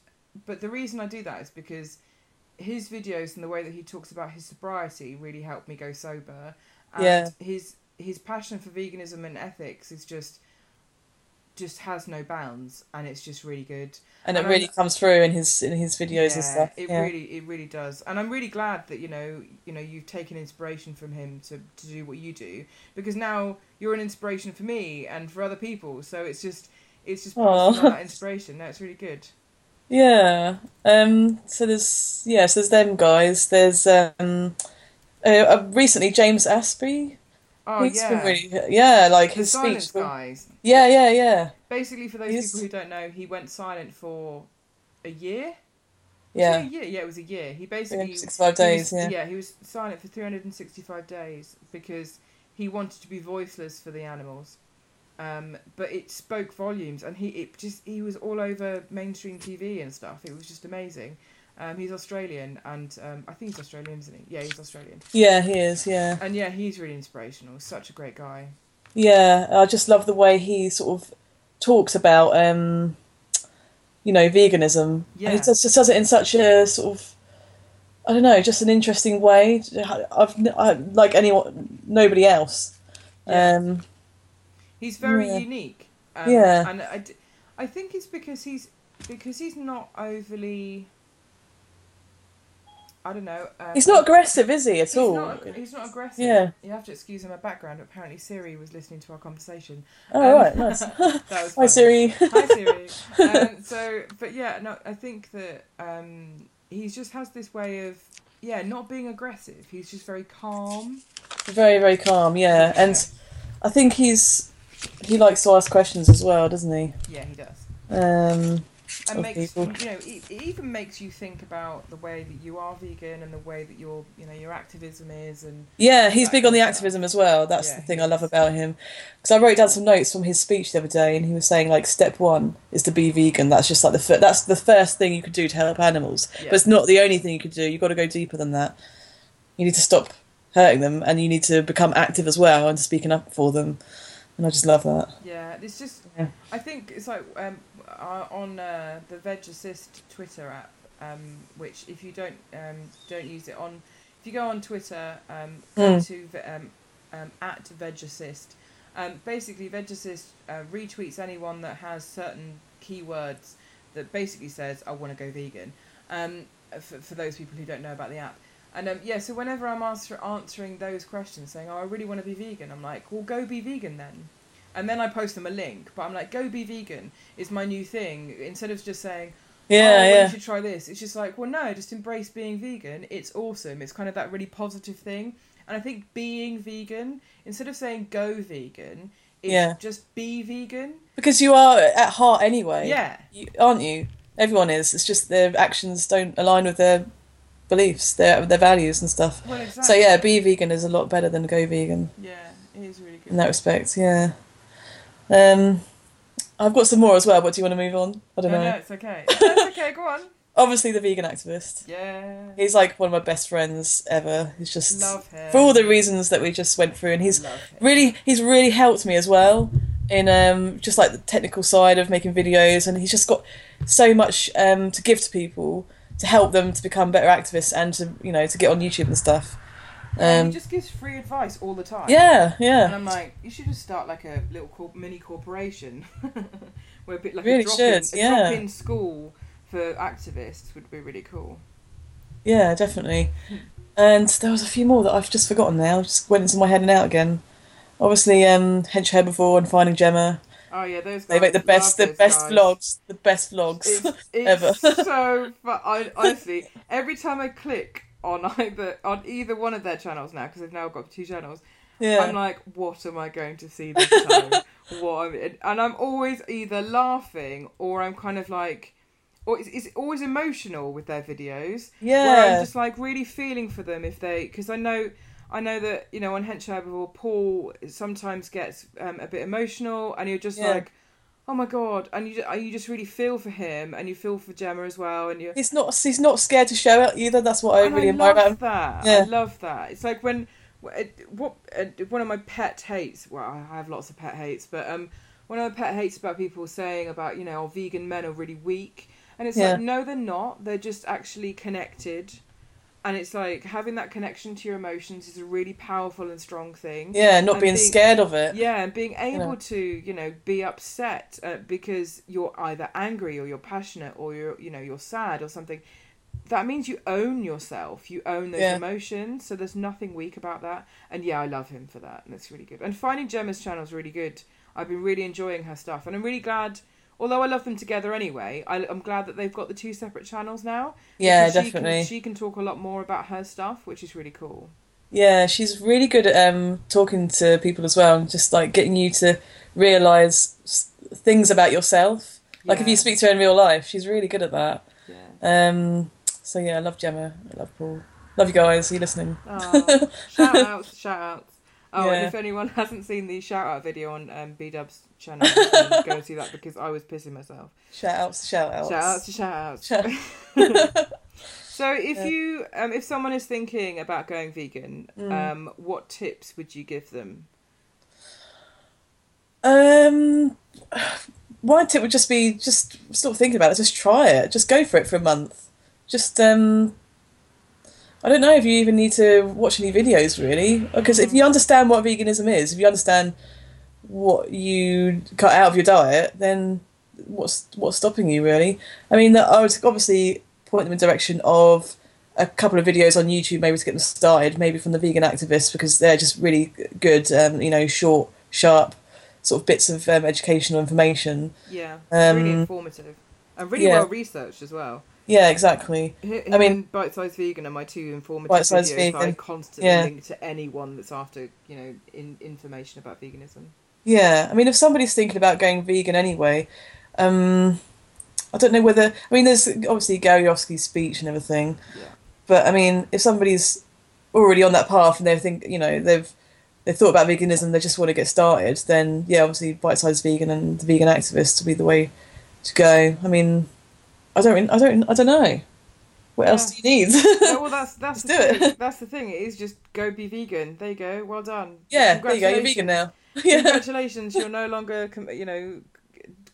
but the reason I do that is because his videos and the way that he talks about his sobriety really helped me go sober. And Yeah. his his passion for veganism and ethics is just just has no bounds, and it's just really good. and it and really I'm- comes through in his in his videos and stuff. It yeah. really, it really does, and I'm really glad that you know, you know, you've taken inspiration from him to to do what you do because now you're an inspiration for me and for other people. So it's just, it's just Aw. passing on that inspiration. That's really good. Yeah. Um. So there's yeah. So there's them guys. There's um. Uh, uh, recently, James Aspey. Oh He's yeah, really yeah. Like the his silence speech. guys. Yeah, yeah, yeah, Basically, for those He's- people who don't know, he went silent for a year. Yeah. a year. Yeah, it was a year. He basically 365 he days. was- Yeah. he was silent for 365 days because he wanted to be voiceless for the animals. Um, but it spoke volumes, and he it just he was all over mainstream TV and stuff. It was just amazing. Um, he's Australian, and um, I think he's Australian, isn't he? Yeah, he's Australian. Yeah, he is. Yeah. And yeah, he's really inspirational. Such a great guy. Yeah, I just love the way he sort of talks about, um, you know, veganism. Yeah. And he does, just does it in such a sort of, I don't know, just an interesting way. I've I, like anyone, nobody else. Yeah. Um, He's very Yeah. unique. Um, Yeah. And I, I think it's because he's because he's not overly. I don't know. Um, he's not aggressive, is he, at He's all? not, he's not aggressive. Yeah. You have to excuse him my background. Apparently, Siri was listening to our conversation. Oh, Um, right, nice. That was Hi. Siri. Hi, Siri. um, so, but yeah, no, I think that um, he just has this way of, yeah, not being aggressive. He's just very calm. very, very calm, yeah. And I think he's, he likes to ask questions as well, doesn't he? Yeah, he does. Um, And makes people. you know, it, it even makes you think about the way that you are vegan and the way that your, you know, your activism is, and Yeah, he's big on the activism as well. That's Yeah, the thing I love about him. Because I wrote down some notes from his speech the other day, and he was saying like step one is to be vegan. That's just like the fir- that's the first thing you could do to help animals, Yeah. but it's not the only thing you could do. You've got to go deeper than that. You need to stop hurting them, and you need to become active as well and speaking up for them. And I just love that. Yeah, it's just. Yeah. I think it's like um, uh, on uh, the Veg Assist Twitter app, um, which if you don't um, don't use it on, if you go on Twitter, um, go Mm. to um, um, at Veg Assist. Um, basically, Veg Assist uh, retweets anyone that has certain keywords that basically says "I want to go vegan." Um, for, for those people who don't know about the app. And um, yeah, so whenever I'm answer, answering those questions, saying, "Oh, I really want to be vegan," I'm like, "Well, go be vegan then." And then I post them a link, but I'm like, "Go be vegan" is my new thing. Instead of just saying, Yeah, "Oh, well, yeah, you should try this," it's just like, "Well, no, just embrace being vegan. It's awesome. It's kind of that really positive thing." And I think being vegan, instead of saying "go vegan," it's Yeah. just be vegan. because you are at heart anyway. Yeah, you, aren't you? Everyone is. It's just their actions don't align with their beliefs, their their values and stuff. well, exactly. So yeah, be vegan is a lot better than go vegan yeah, it is really good. in that respect. Yeah. Um, I've got some more as well, but do you want to move on? I don't no, know. no, it's okay. That's okay. Go on. Obviously, the vegan activist. Yeah, He's like one of my best friends ever. He's just love him for all the reasons that we just went through, and he's really he's really helped me as well in um just like the technical side of making videos, and he's just got so much um to give to people to help them to become better activists and to you know to get on YouTube and stuff. Um, he just gives free advice all the time. yeah, yeah. And I'm like, you should just start like a little corp- mini corporation, where a bit like Really a drop in, yeah. drop in school for activists would be really cool. yeah, definitely. And there was a few more that I've just forgotten now. Just went into my head and out again. Obviously, um, Hench Herbivore and Finding Gemma. Oh yeah, those They make the best, the best guys. vlogs, the best vlogs It's, it's ever. so fun. I, honestly, every time I click on either on either one of their channels now, because they've now got two channels, yeah, I'm like, what am I going to see this time? what and I'm always either laughing or I'm kind of like, or it's, it's always emotional with their videos. Where I'm yeah, just like really feeling for them if they, because I know. I know that you know on Hench Herbivore, Paul sometimes gets um, a bit emotional, and you're just Yeah. like, "Oh my god!" And you you just really feel for him, and you feel for Gemma as well, and you. he's not he's not scared to show it either. That's what I and really I admire about him. love that. Yeah. I love that. It's like when what one of my pet hates. Well, I have lots of pet hates, but um, one of my pet hates about people saying about you know, oh, vegan men are really weak, and it's Yeah. like no, they're not. They're just actually connected, and it's like having that connection to your emotions is a really powerful and strong thing. Yeah, not being being- scared of it. Yeah, and being able know. to, you know, be upset uh, because you're either angry or you're passionate or you're, you know, you're sad or something. That means you own yourself. You own those Yeah. emotions. So there's nothing weak about that. And yeah, I love him for that. And it's really good. And finding Gemma's channel is really good. I've been really enjoying her stuff, and I'm really glad. Although I love them together anyway, I, I'm glad that they've got the two separate channels now. Yeah, because she definitely. Can, she can talk a lot more about her stuff, which is really cool. Yeah, she's really good at um, talking to people as well, and just like getting you to realize things about yourself. Like if you speak to her in real life, she's really good at that. Yeah. Um, so yeah, I love Gemma. I love Paul. Love you guys. Are you listening? Oh, shout outs, shout outs. Oh, and if anyone hasn't seen the shout out video on um, B Dub's channel, then go see that because I was pissing myself. Shout outs, shout outs. Shout outs shout outs. Shout- So if Yeah. you um, if someone is thinking about going vegan, Mm. um, what tips would you give them? Um, one tip would just be just stop thinking about it. Just try it. Just go for it for a month. Just um, I don't know if you even need to watch any videos really, because if you understand what veganism is, if you understand what you cut out of your diet, then what's what's stopping you really? I mean, I would obviously point them in the direction of a couple of videos on YouTube, maybe to get them started, maybe from the vegan activists because they're just really good. Um, you know, short, sharp, sort of bits of um, educational information. Yeah, Um, really informative and really yeah. well researched as well. Yeah, exactly. Him I mean- Bite Size Vegan are my two informative Bite Size videos that I Vegan, constantly yeah. link to anyone that's after you know in, information about veganism. Yeah, I mean, if somebody's thinking about going vegan anyway, um, I don't know whether. I mean, there's obviously Gary Yourofsky's speech and everything, Yeah. but I mean, if somebody's already on that path and they think, you know, they've they thought about veganism, they just want to get started, then yeah, obviously, bite sized vegan and the vegan activists will be the way to go. I mean, I don't, I don't, I don't know. What else do you need? No, well, that's that's the do thing. it. That's the thing. It is just go be vegan. There you go. Well done. yeah, there you go. You're vegan now. yeah, Congratulations. You're no longer, you know,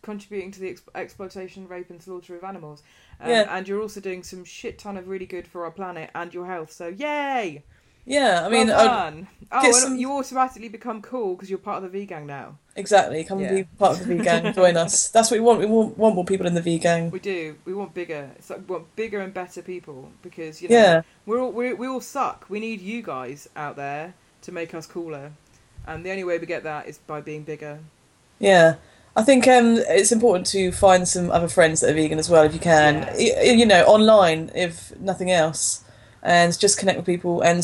contributing to the ex- exploitation, rape, and slaughter of animals. Um, Yeah. And you're also doing some shit ton of really good for our planet and your health. So yay! Yeah. I mean, well done. Oh, some- you automatically become cool because you're part of the V gang now. Exactly. Come Yeah. and be part of the V gang. Join us. That's what we want. We want, want more people in the V gang. We do. We want bigger. It's like we want bigger and better people because you know Yeah. we're all we we all suck. We need you guys out there to make us cooler, and the only way we get that is by being bigger. Yeah. I think um, it's important to find some other friends that are vegan as well, if you can. Yeah. Y- You know, online, if nothing else, and just connect with people. And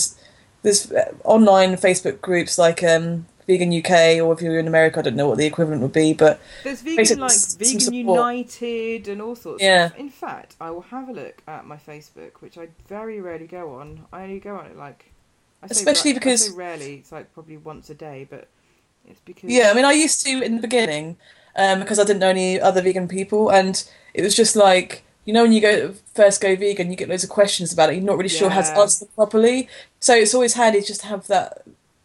there's uh, online Facebook groups like um, Vegan UK, or if you're in America, I don't know what the equivalent would be, but There's vegan like Vegan. United and all sorts. Yeah. In fact, I will have a look at my Facebook, which I very rarely go on. I only go on it like. Especially ra- because- rarely. It's like probably once a day, but it's because. Yeah, I mean, I used to in the beginning um, because I didn't know any other vegan people, and it was just like you know when you go first go vegan, you get loads of questions about it. You're not really sure how to answer them properly, so it's always handy just to have that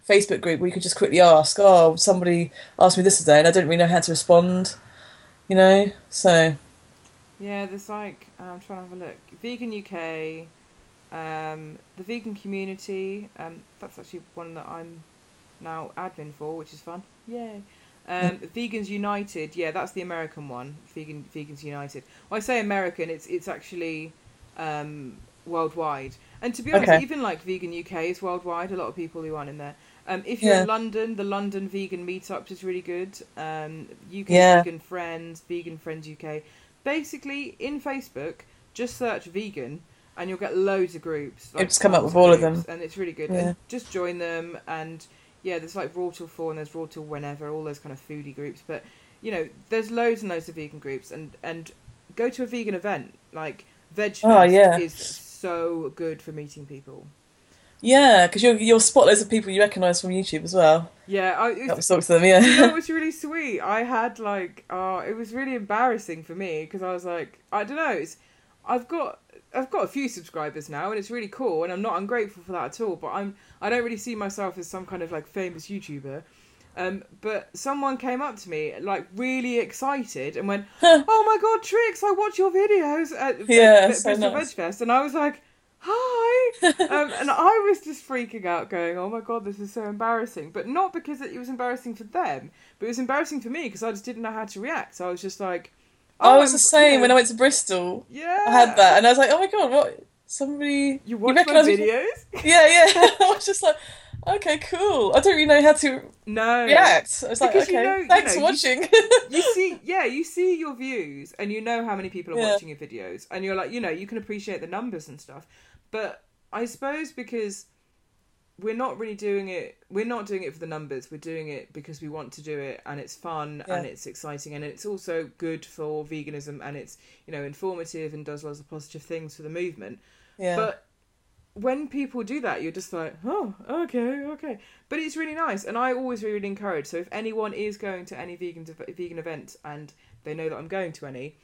Facebook group where you can just quickly ask, "Oh, somebody asked me this today, and I don't really know how to respond," you know. So Yeah, there's like I'm trying to have a look. Vegan UK, um, the vegan community. Um, that's actually one that I'm now admin for, which is fun. Yay. Um, Vegans United. Yeah, that's the American one. Vegan Vegans United. When I say American, it's it's actually um, worldwide. And to be honest, Okay. even like Vegan UK is worldwide. A lot of people who aren't in there. Um, if you're Yeah. in London, the London Vegan Meetups is really good. Um, UK Yeah. Vegan Friends, Vegan Friends UK. Basically, in Facebook, just search vegan, and you'll get loads of groups. It'll just come up with all of them. and it's really good. Yeah. Just join them, and yeah, there's like Raw Till Four, and there's Raw Till Whenever, all those kind of foodie groups. But you know, there's loads and loads of vegan groups, and and go to a vegan event like Veg Oh, yeah. is so good for meeting people. Yeah, because you'll you'll spot loads of people you recognise from YouTube as well. Yeah, I, That was talk to them. Yeah. it was really sweet. I had like, uh, it was really embarrassing for me because I was like, I don't know, it's, I've got, I've got a few subscribers now, and it's really cool, and I'm not ungrateful for that at all. But I'm, I don't really see myself as some kind of like famous YouTuber. Um, but someone came up to me like really excited and went, "Oh my god, Trix! I watch your videos at Yeah, so nice. Veg Fest," and I was like, "Hi!" um, and I was just freaking out, going, "Oh my god, this is so embarrassing!" But not because it was embarrassing for them, but it was embarrassing for me because I just didn't know how to react. So I was just like, I "Oh, oh was I'm- the same you when I went to Bristol. Yeah, I had that, and I was like, oh my god, what? Somebody You watch my recognise me? videos? Yeah, yeah. I was just like, okay, cool. I don't really know how to No. react. I was like, Because you okay, know- you thanks know, for you- watching. you see yeah you see your views and you know how many people are Yeah. watching your videos and you're like you know you can appreciate the numbers and stuff but i suppose because we're not really doing it we're not doing it for the numbers we're doing it because we want to do it and it's fun Yeah. and it's exciting and it's also good for veganism and it's you know informative and does lots of positive things for the movement yeah, but when people do that, you're just like, oh, okay, okay. But it's really nice, and I always really, really encourage. So if anyone is going to any vegan vegan event and they know that I'm going to any,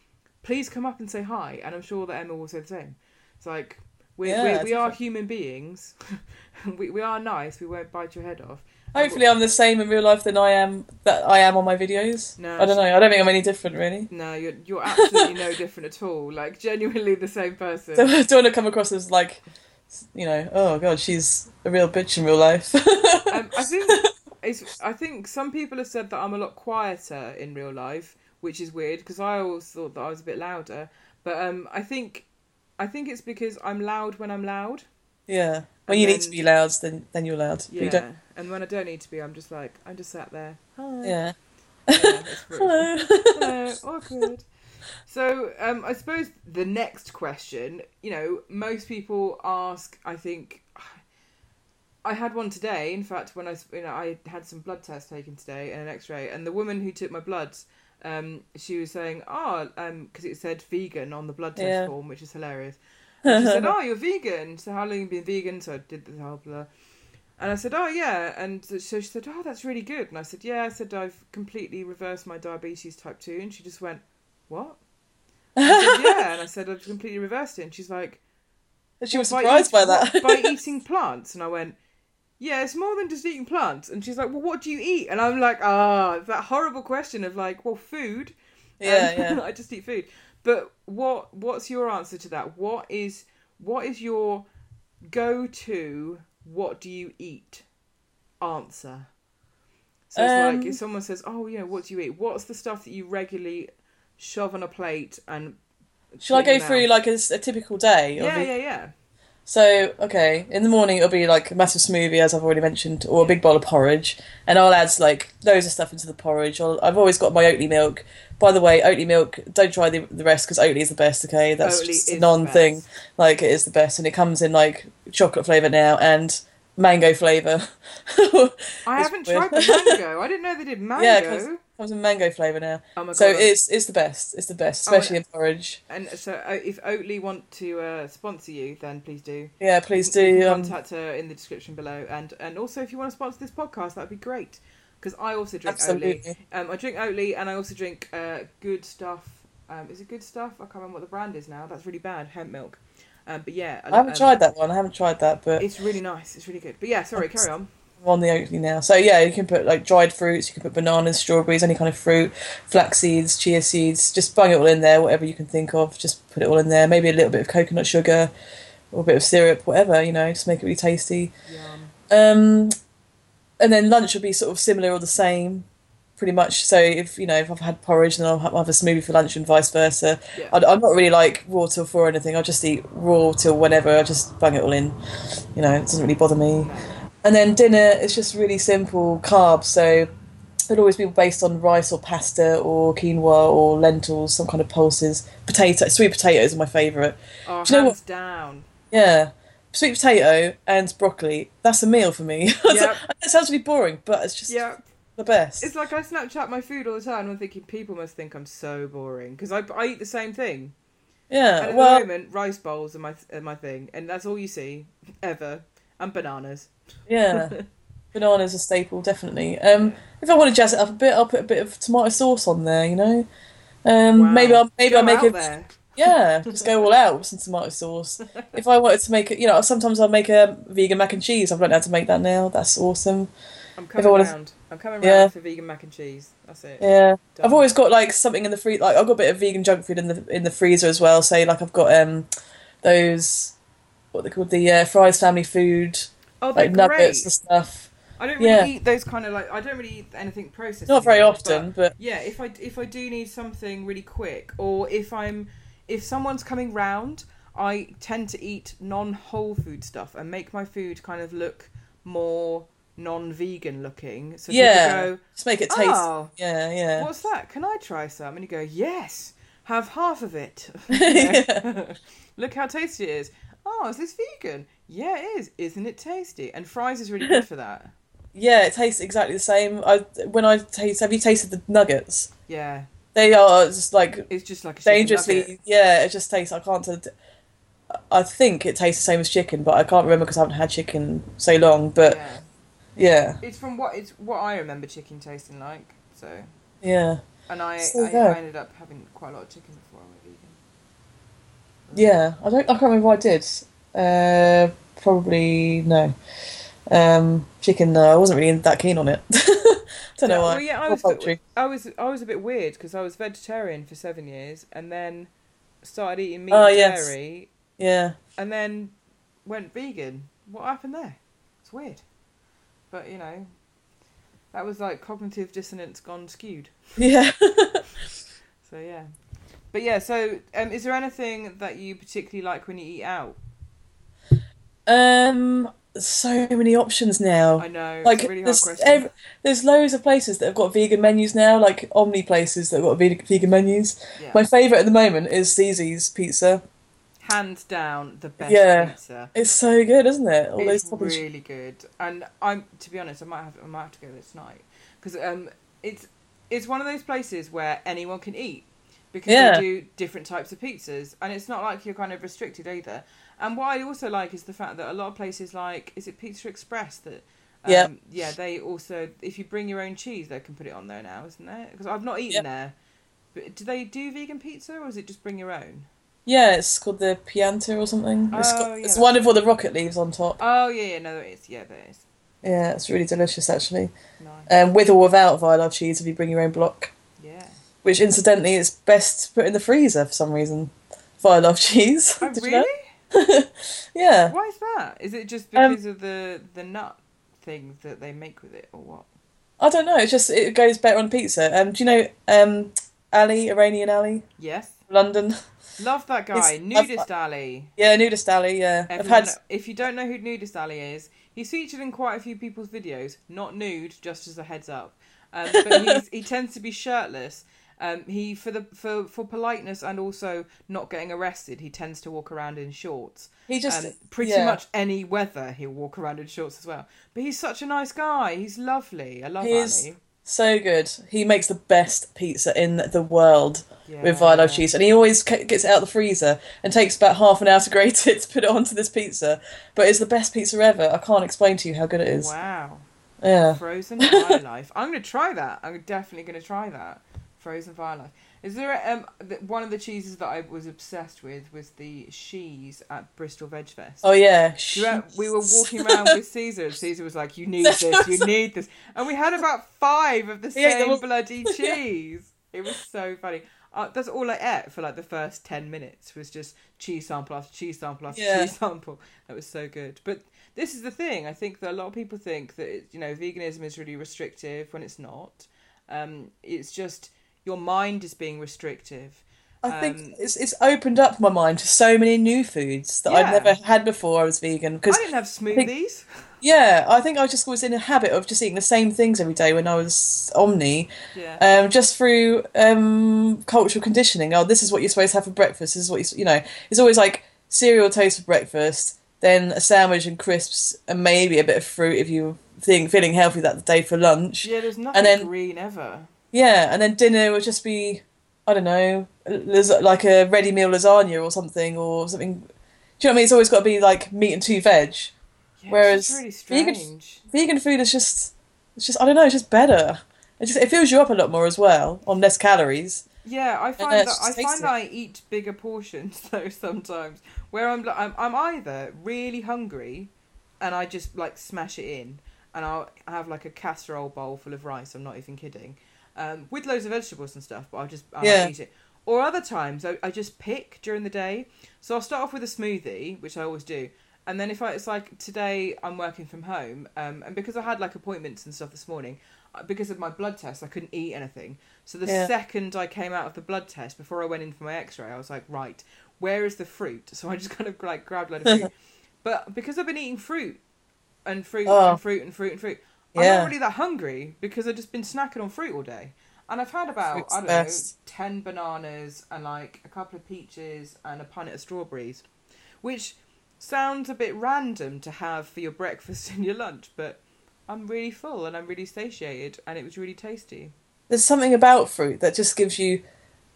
please come up and say hi, and I'm sure that Emma will say the same. It's like we Yeah, we, we are human beings. we we are nice. We won't bite your head off. hopefully I'm the same in real life than I am that I am on my videos. No, I don't know. I don't think I'm any different really. No, you're you're absolutely no different at all. Like genuinely the same person. So I don't want to come across as like, you know, oh god, she's a real bitch in real life. um, I think it's, I think some people have said that I'm a lot quieter in real life, which is weird because I always thought that I was a bit louder. But um, I think I think it's because I'm loud when I'm loud. yeah, when And you need to be loud, then then you're loud. Yeah, you and when I don't need to be, I'm just like I'm just sat there. Hi. Yeah. Yeah, Hello. Hello, awkward. So, um, I suppose the next question, you know, most people ask. I think I had one today. In fact, when I, you know, I had some blood tests taken today and an X-ray, and the woman who took my bloods, um, she was saying, "Oh, um, because it said vegan on the blood test Yeah. form, which is hilarious." And she said, "Oh, you're vegan. So how long have you been vegan?" So I did the whole blah. And I said, "Oh yeah," and so she said, "Oh, that's really good." And I said, "Yeah." I said, "I've completely reversed my diabetes type two. And she just went, "What?" I said, "Yeah," and I said, "I've completely reversed it." And she's like, she was "By surprised by that. by eating plants." And I went, "Yeah, it's more than just eating plants." And she's like, "Well, what do you eat?" And I'm like, "Ah, that horrible question of like, well, food." yeah, Um, yeah. I just eat food. But what what's your answer to that? What is what is your go to what do you eat answer? So it's like Um, if someone says, "Oh, yeah, what do you eat?" What's the stuff that you regularly shove on a plate and Should I go through like a typical day? of Yeah, yeah, yeah. So, okay, in the morning it'll be like a massive smoothie, as I've already mentioned, or a big bowl of porridge, and I'll add like loads of stuff into the porridge. I'll, I've always got my Oatly milk. By the way, Oatly milk, don't try the, the rest because Oatly is the best, okay? That's just a non thing. Like, it is the best, and it comes in like chocolate flavour now and mango flavour. I haven't weird. tried the mango. I didn't know they did mango. Yeah, comes in mango flavour now. oh my So it's it's the best. It's the best, Oh, especially in porridge. and so uh, if Oatly want to uh, sponsor you, then please do. Yeah, please do. Um, contact her in the description below, and and also if you want to sponsor this podcast, that'd be great. Because I also drink Oatly. absolutely. Um, I drink Oatly, and I also drink uh, Good Stuff. Um, is it Good Stuff? I can't remember what the brand is now. That's really bad. Hemp milk. Um, but yeah, I haven't um, tried that one. I haven't tried that, but It's really nice. It's really good. But yeah, sorry. Carry on. On the Oatly now. So yeah, you can put like dried fruits, you can put bananas, strawberries, any kind of fruit, flax seeds, chia seeds. Just bung it all in there, whatever you can think of. Just put it all in there. Maybe a little bit of coconut sugar, or a bit of syrup, whatever. You know, just make it really tasty. Um, and then lunch will be sort of similar or the same. pretty much. So if you know if I've had porridge, then I'll have, I'll have a smoothie for lunch, and vice versa. Yeah. I, I'm not really like raw till four or anything. I just eat raw till whenever. I just bang it all in. You know, it doesn't really bother me. And then dinner is just really simple carbs. So it'll always be based on rice or pasta or quinoa or lentils, some kind of pulses. Potato, sweet potatoes are my favourite. Oh, Do you know hands down. Yeah. Sweet potato and broccoli. That's a meal for me. Yep. it sounds really boring, but it's just Yeah. the best. It's like I Snapchat my food all the time. and I'm thinking people must think I'm so boring because I, I eat the same thing. And yeah. at Well, the moment, rice bowls are my are my thing, and that's all you see ever. And bananas. Yeah. Bananas a staple, definitely. Um, if I want to jazz it up a bit, I'll put a bit of tomato sauce on there. You know. Um, Wow. maybe I'll maybe Go I'll make it. there. Yeah, just go all out with some tomato sauce. If I wanted to make it, you know, sometimes I'll make a vegan mac and cheese. I've learned how to make that now. That's awesome. I'm coming wanna- round. I'm coming Yeah. for vegan mac and cheese. That's it. Yeah, Done. I've always got like something in the free. Like I've got a bit of vegan junk food in the in the freezer as well. Say like I've got um those what they called the uh, Fry's Family Food Oh, they're like nuggets and stuff. I don't really Yeah. eat those kind of like. I don't really eat anything processed. Not very often, but but yeah, if I if I do need something really quick, or if I'm if someone's coming round, I tend to eat non whole food stuff and make my food kind of look more non vegan looking. So Yeah. go, just make it taste. Oh. Yeah, yeah. "What's that? Can I try some?" And you go, "Yes, have half of it." Yeah. Look how tasty it is. Oh, is this vegan? Yeah, it is. Isn't it tasty? And Fry's is really good for that. Yeah, it tastes exactly the same. I when I taste. Have you tasted the nuggets? Yeah, They are just like it's just like dangerously. Yeah, it just tastes. I can't. tell- I think it tastes the same as chicken, but I can't remember because I haven't had chicken so long. But Yeah. yeah, It's from what it's what I remember chicken tasting like. So, yeah, and I So I. I ended up having quite a lot of chicken before I went vegan. Yeah. I don't. I can't remember what I did. Uh, probably no. Um, chicken. No, I wasn't really that keen on it. don't know why. Well, yeah, I was. I was I was a bit weird because I was vegetarian for seven years and then started eating meat Oh, and yes. dairy Yeah, and then went vegan. What happened there? It's weird, but you know, that was like cognitive dissonance gone skewed. yeah. So yeah, but yeah. So um, is there anything that you particularly like when you eat out? um, so many options now. I know like really hard there's there's loads of places that have got vegan menus now, like Omni places that have got vegan, vegan menus. yeah. My favourite at the moment is Zzz's Pizza. Hands down, the best Yeah. pizza. It's so good, isn't it? All it's really good, and I'm to be honest, I might have I might have to go there tonight because um, it's it's one of those places where anyone can eat because Yeah. they do different types of pizzas, and it's not like you're kind of restricted either. And what I also like is the fact that a lot of places like is it Pizza Express that. Um, Yeah. yeah, they also if you bring your own cheese, they can put it on there now, isn't there? Because I've not eaten Yep. there. But do they do vegan pizza or is it just bring your own? Yeah, it's called the Pianta or something. It's, Oh, got, yeah, it's one with all the rocket leaves on top. Oh yeah, yeah, no, there is. Yeah, there is. Yeah, it's really delicious actually. Nice. Um, with or without Violife cheese, if you bring your own block. Yeah. Which incidentally is best to put in the freezer for some reason. Violife cheese. Oh Did you know? really? Yeah. Why is that? Is it just Um, because of the the nut things that they make with it, or what? I don't know. It's just it goes better on pizza. Um, do you know um, Ali Iranian Ali, Yes, London? love that guy, It's- Nudist Ali. Yeah, Nudist Ali. Yeah, I've had. if you don't know who Nudist Ali is, he's featured in quite a few people's videos. Not nude, just as a heads up. Um, but he's, he tends to be shirtless. Um, he for the for for politeness and also not getting arrested, he tends to walk around in shorts. He just um, pretty yeah. much any weather, he'll walk around in shorts as well. But he's such a nice guy. He's lovely. I love He is Ali. so good. He makes the best pizza in the world Yeah. with Violife cheese, and he always gets it out of the freezer and takes about half an hour to grate it to put it onto this pizza. But it's the best pizza ever. I can't explain to you how good it is. Wow. Yeah. Frozen fire life. I'm going to try that. I'm definitely going to try that. Frozen fire life. Is there um th- one of the cheeses that I was obsessed with was the cheese at Bristol Veg Fest. Oh yeah. Do you remember- we were walking around with Caesar, and Caesar was like, "You need this, you need this," and we had about five of the them same all. bloody cheese. It was so funny. Uh, that's all I ate for like the first ten minutes was just cheese sample after cheese sample after Yeah. cheese sample. That was so good. But this is the thing. I think that a lot of people think that you know veganism is really restrictive when it's not. Um, it's just your mind is being restrictive. I think Um, it's it's opened up my mind to so many new foods that I've Yeah. never had before I was vegan. because I didn't have smoothies. yeah, I think I just was in a habit of just eating the same things every day when I was omni, Yeah. um, just through um, cultural conditioning. Oh, this is what you're supposed to have for breakfast. This is what you you know. It's always like cereal toast for breakfast, then a sandwich and crisps, and maybe a bit of fruit if you're feeling feeling healthy that day for lunch. yeah, there's nothing then- green ever. Yeah, and then dinner would just be, I don't know, like a ready meal lasagna or something, or something. Do you know what I mean? It's always got to be like meat and two veg. Yeah, Whereas really vegan- strange. Vegan food is just, it's just I don't know, it's just better. It just it fills you up a lot more as well on less calories. Yeah, I find that I find that I eat bigger portions though sometimes. Where I'm, I'm I'm either really hungry, and I just like smash it in, and I'll have like a casserole bowl full of rice. I'm not even kidding, um, with loads of vegetables and stuff. But I'll just I'll Yeah. eat it. Or other times I, I just pick during the day. So I'll start off with a smoothie, which I always do. And then if I, it's like today I'm working from home, um, and because I had like appointments and stuff this morning, uh, because of my blood test, I couldn't eat anything. So the Yeah. second I came out of the blood test, before I went in for my X-ray, I was like, right, where is the fruit? So I just kind of like grabbed a load of fruit. but because I've been eating fruit and fruit Oh. and fruit and fruit and fruit, I'm Yeah. not really that hungry because I've just been snacking on fruit all day. And I've had about Fruit's I don't the know ten bananas and like a couple of peaches and a pint of strawberries, which sounds a bit random to have for your breakfast and your lunch, but I'm really full and I'm really satiated and it was really tasty. There's something about fruit that just gives you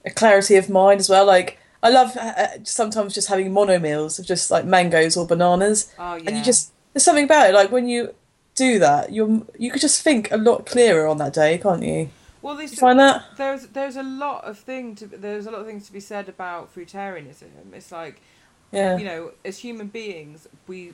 a clarity of mind as well. Like I love uh, uh, sometimes just having mono meals of just like mangoes or bananas. Oh yeah. and you just there's something about it like when you do that you you could just think a lot clearer on that day can't you well this you find that there's there's a lot of thing to there's a lot of things to be said about fruitarianism. It's like yeah you know, as human beings, we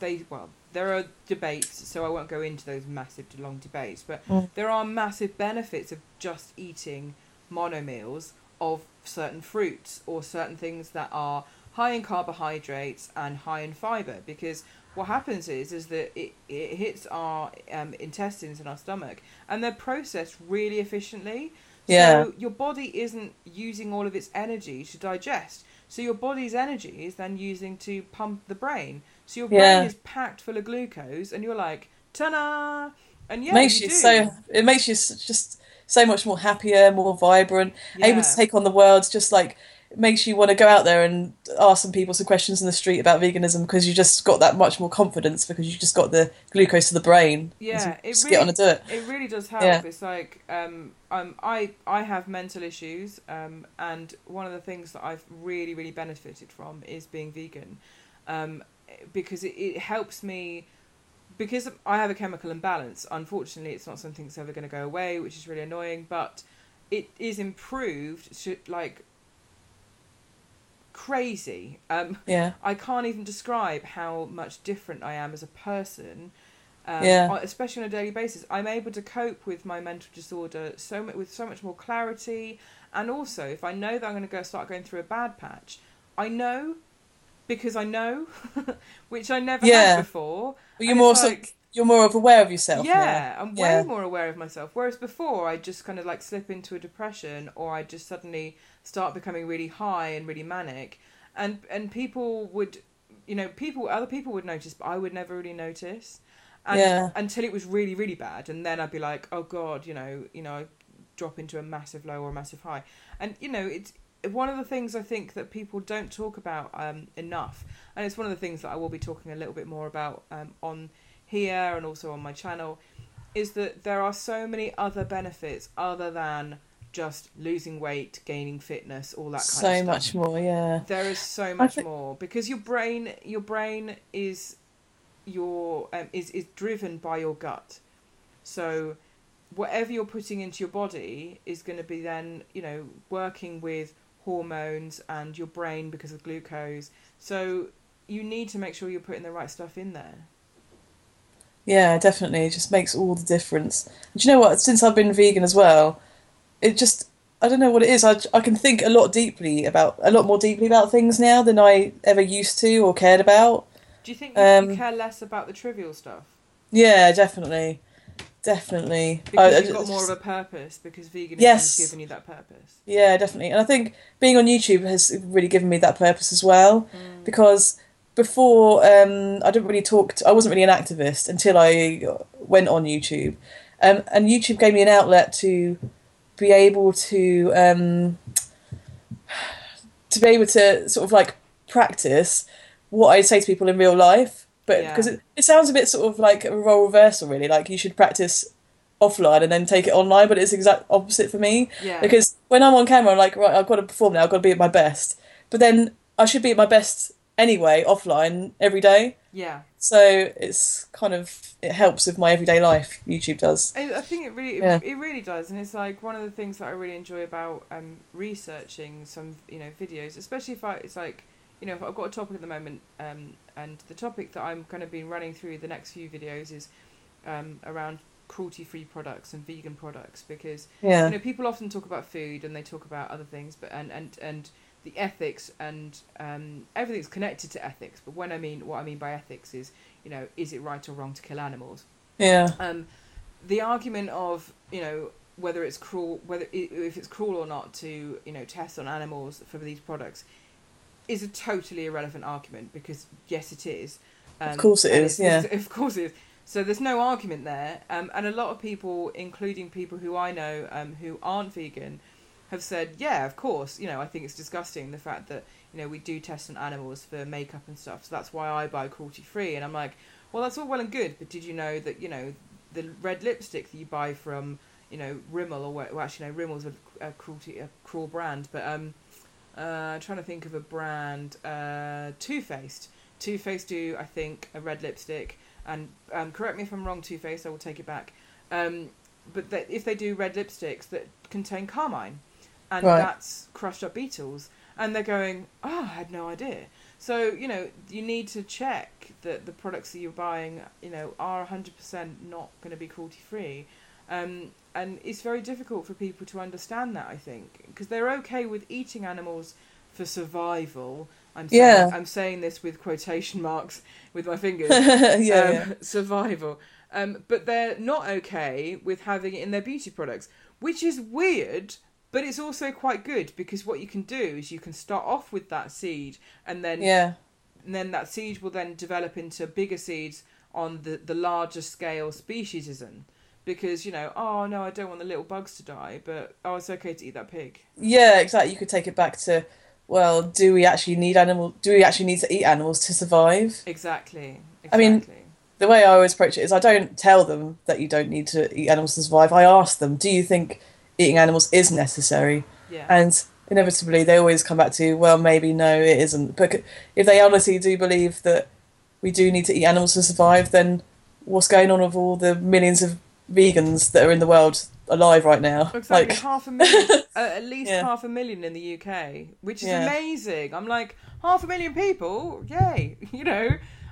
they well, there are debates, so I won't go into those massive long debates, but Mm. there are massive benefits of just eating mono meals of certain fruits or certain things that are high in carbohydrates and high in fiber because what happens is is that it, it hits our um, intestines and our stomach and they're processed really efficiently. Yeah. so your body isn't using all of its energy to digest. So your body's energy is then using to pump the brain. So your brain Yeah. is packed full of glucose and you're like ta-da! And yeah it makes you, you so it makes you just so much more happier more vibrant able to take on the world just like it makes you want to go out there and ask some people some questions in the street about veganism because you just got that much more confidence because you just got the glucose to the brain Yeah, it really, get on and do it It really does help. Yeah. It's like um, um, I I have mental issues, um, and one of the things that I've really really benefited from is being vegan, um, because it, it helps me. Because I have a chemical imbalance, unfortunately, it's not something that's ever going to go away, which is really annoying. But it is improved, should like crazy. Um, yeah I can't even describe how much different I am as a person. Um, Yeah. Especially on a daily basis, I'm able to cope with my mental disorder so with so much more clarity, and also if I know that I'm going to go start going through a bad patch, I know because I know, which I never Yeah. had before. Well, you're more it's so, you're more aware of yourself now. yeah, I'm way Yeah. more aware of myself. Whereas before, I just kind of like slip into a depression, or I just suddenly start becoming really high and really manic, and and people would, you know, people other people would notice, but I would never really notice, and Yeah. until it was really really bad, and then I'd be like, oh god, you know, you know, I drop into a massive low or a massive high, and you know, it's one of the things I think that people don't talk about um, enough, and it's one of the things that I will be talking a little bit more about um, on here and also on my channel, is that there are so many other benefits other than just losing weight, gaining fitness, all that kind so of stuff. So much more yeah There is so much think- more because your brain, your brain is your um, is is driven by your gut. So whatever you're putting into your body is going to be then you know working with hormones and your brain because of glucose. So you need to make sure you're putting the right stuff in there. Yeah, definitely. It just makes all the difference. And do you know what? Since I've been vegan as well, it just I don't know what it is. I, I can think a lot deeply about a lot more deeply about things now than I ever used to or cared about. Do you think you, Um, you care less about the trivial stuff? Yeah, definitely. definitely. Because I- I you've got just- more of a purpose because veganism Yes. has given you that purpose. Yeah, definitely. And I think being on YouTube has really given me that purpose as well. Because before, um, I didn't really talk. To, I wasn't really an activist until I went on YouTube, um, and YouTube gave me an outlet to be able to um, to be able to sort of like practice what I say to people in real life. But Yeah. because it, it sounds a bit sort of like a role reversal, really. Like you should practice offline and then take it online, but it's the exact opposite for me Yeah. because when I'm on camera, I'm like, right, I've got to perform now. I've got to be at my best. But then I should be at my best anyway, offline every day. yeah. So it's kind of it helps with my everyday life. YouTube does. I, I think it really, Yeah. it, really does, and it's like one of the things that I really enjoy about um, researching some, you know, videos, especially if I, it's like, you know, if I've got a topic at the moment, um, and the topic that I'm going to be running through the next few videos is um, around cruelty-free products and vegan products, because Yeah, you know people often talk about food and they talk about other things, but and and and the ethics and um, everything's connected to ethics. But when I mean what I mean by ethics is, you know, is it right or wrong to kill animals? yeah, um, the argument of you know whether it's cruel whether if it's cruel or not to you know test on animals for these products is a totally irrelevant argument because yes it is um, Of course it it's- it's- of course it is so there's no argument there um, and a lot of people including people who I know um, who aren't vegan have said yeah of course you know I think it's disgusting the fact that you know we do test on animals for makeup and stuff so that's why I buy cruelty free. And I'm like well that's all well and good but did you know that you know the red lipstick that you buy from you know Rimmel or well actually no Rimmel's a, a cruelty a cruel brand but um uh trying to think of a brand uh Too Faced. Too Faced do I think a red lipstick and um correct me if I'm wrong Too Faced I will take it back um but that if they do red lipsticks that contain carmine and Right. that's crushed up beetles and they're going oh I had no idea so you know you need to check that the products that you're buying you know are 100% not going to be cruelty free um, and it's very difficult for people to understand that I think because they're okay with eating animals for survival I'm saying, Yeah. I'm saying this with quotation marks with my fingers yeah, um, yeah. survival. Um, but they're not okay with having it in their beauty products, which is weird. But it's also quite good because what you can do is you can start off with that seed, and then yeah. and then that seed will then develop into bigger seeds on the the larger scale speciesism. Because you know, oh no, I don't want the little bugs to die, but oh, it's okay to eat that pig. Yeah, exactly. You could take it back to, well, do we actually need animal? Do we actually need to eat animals to survive? Exactly. exactly. I mean, The way I always approach it is, I don't tell them that you don't need to eat animals to survive. I ask them, do you think eating animals is necessary? yeah, And inevitably, they always come back to, well, maybe no, it isn't. But if they honestly do believe that we do need to eat animals to survive, then what's going on with all the millions of vegans that are in the world alive right now? Exactly, Like, half a million, uh, at least Yeah. half a million in the UK, which is Yeah. amazing. I'm like half a million people, yay! You know,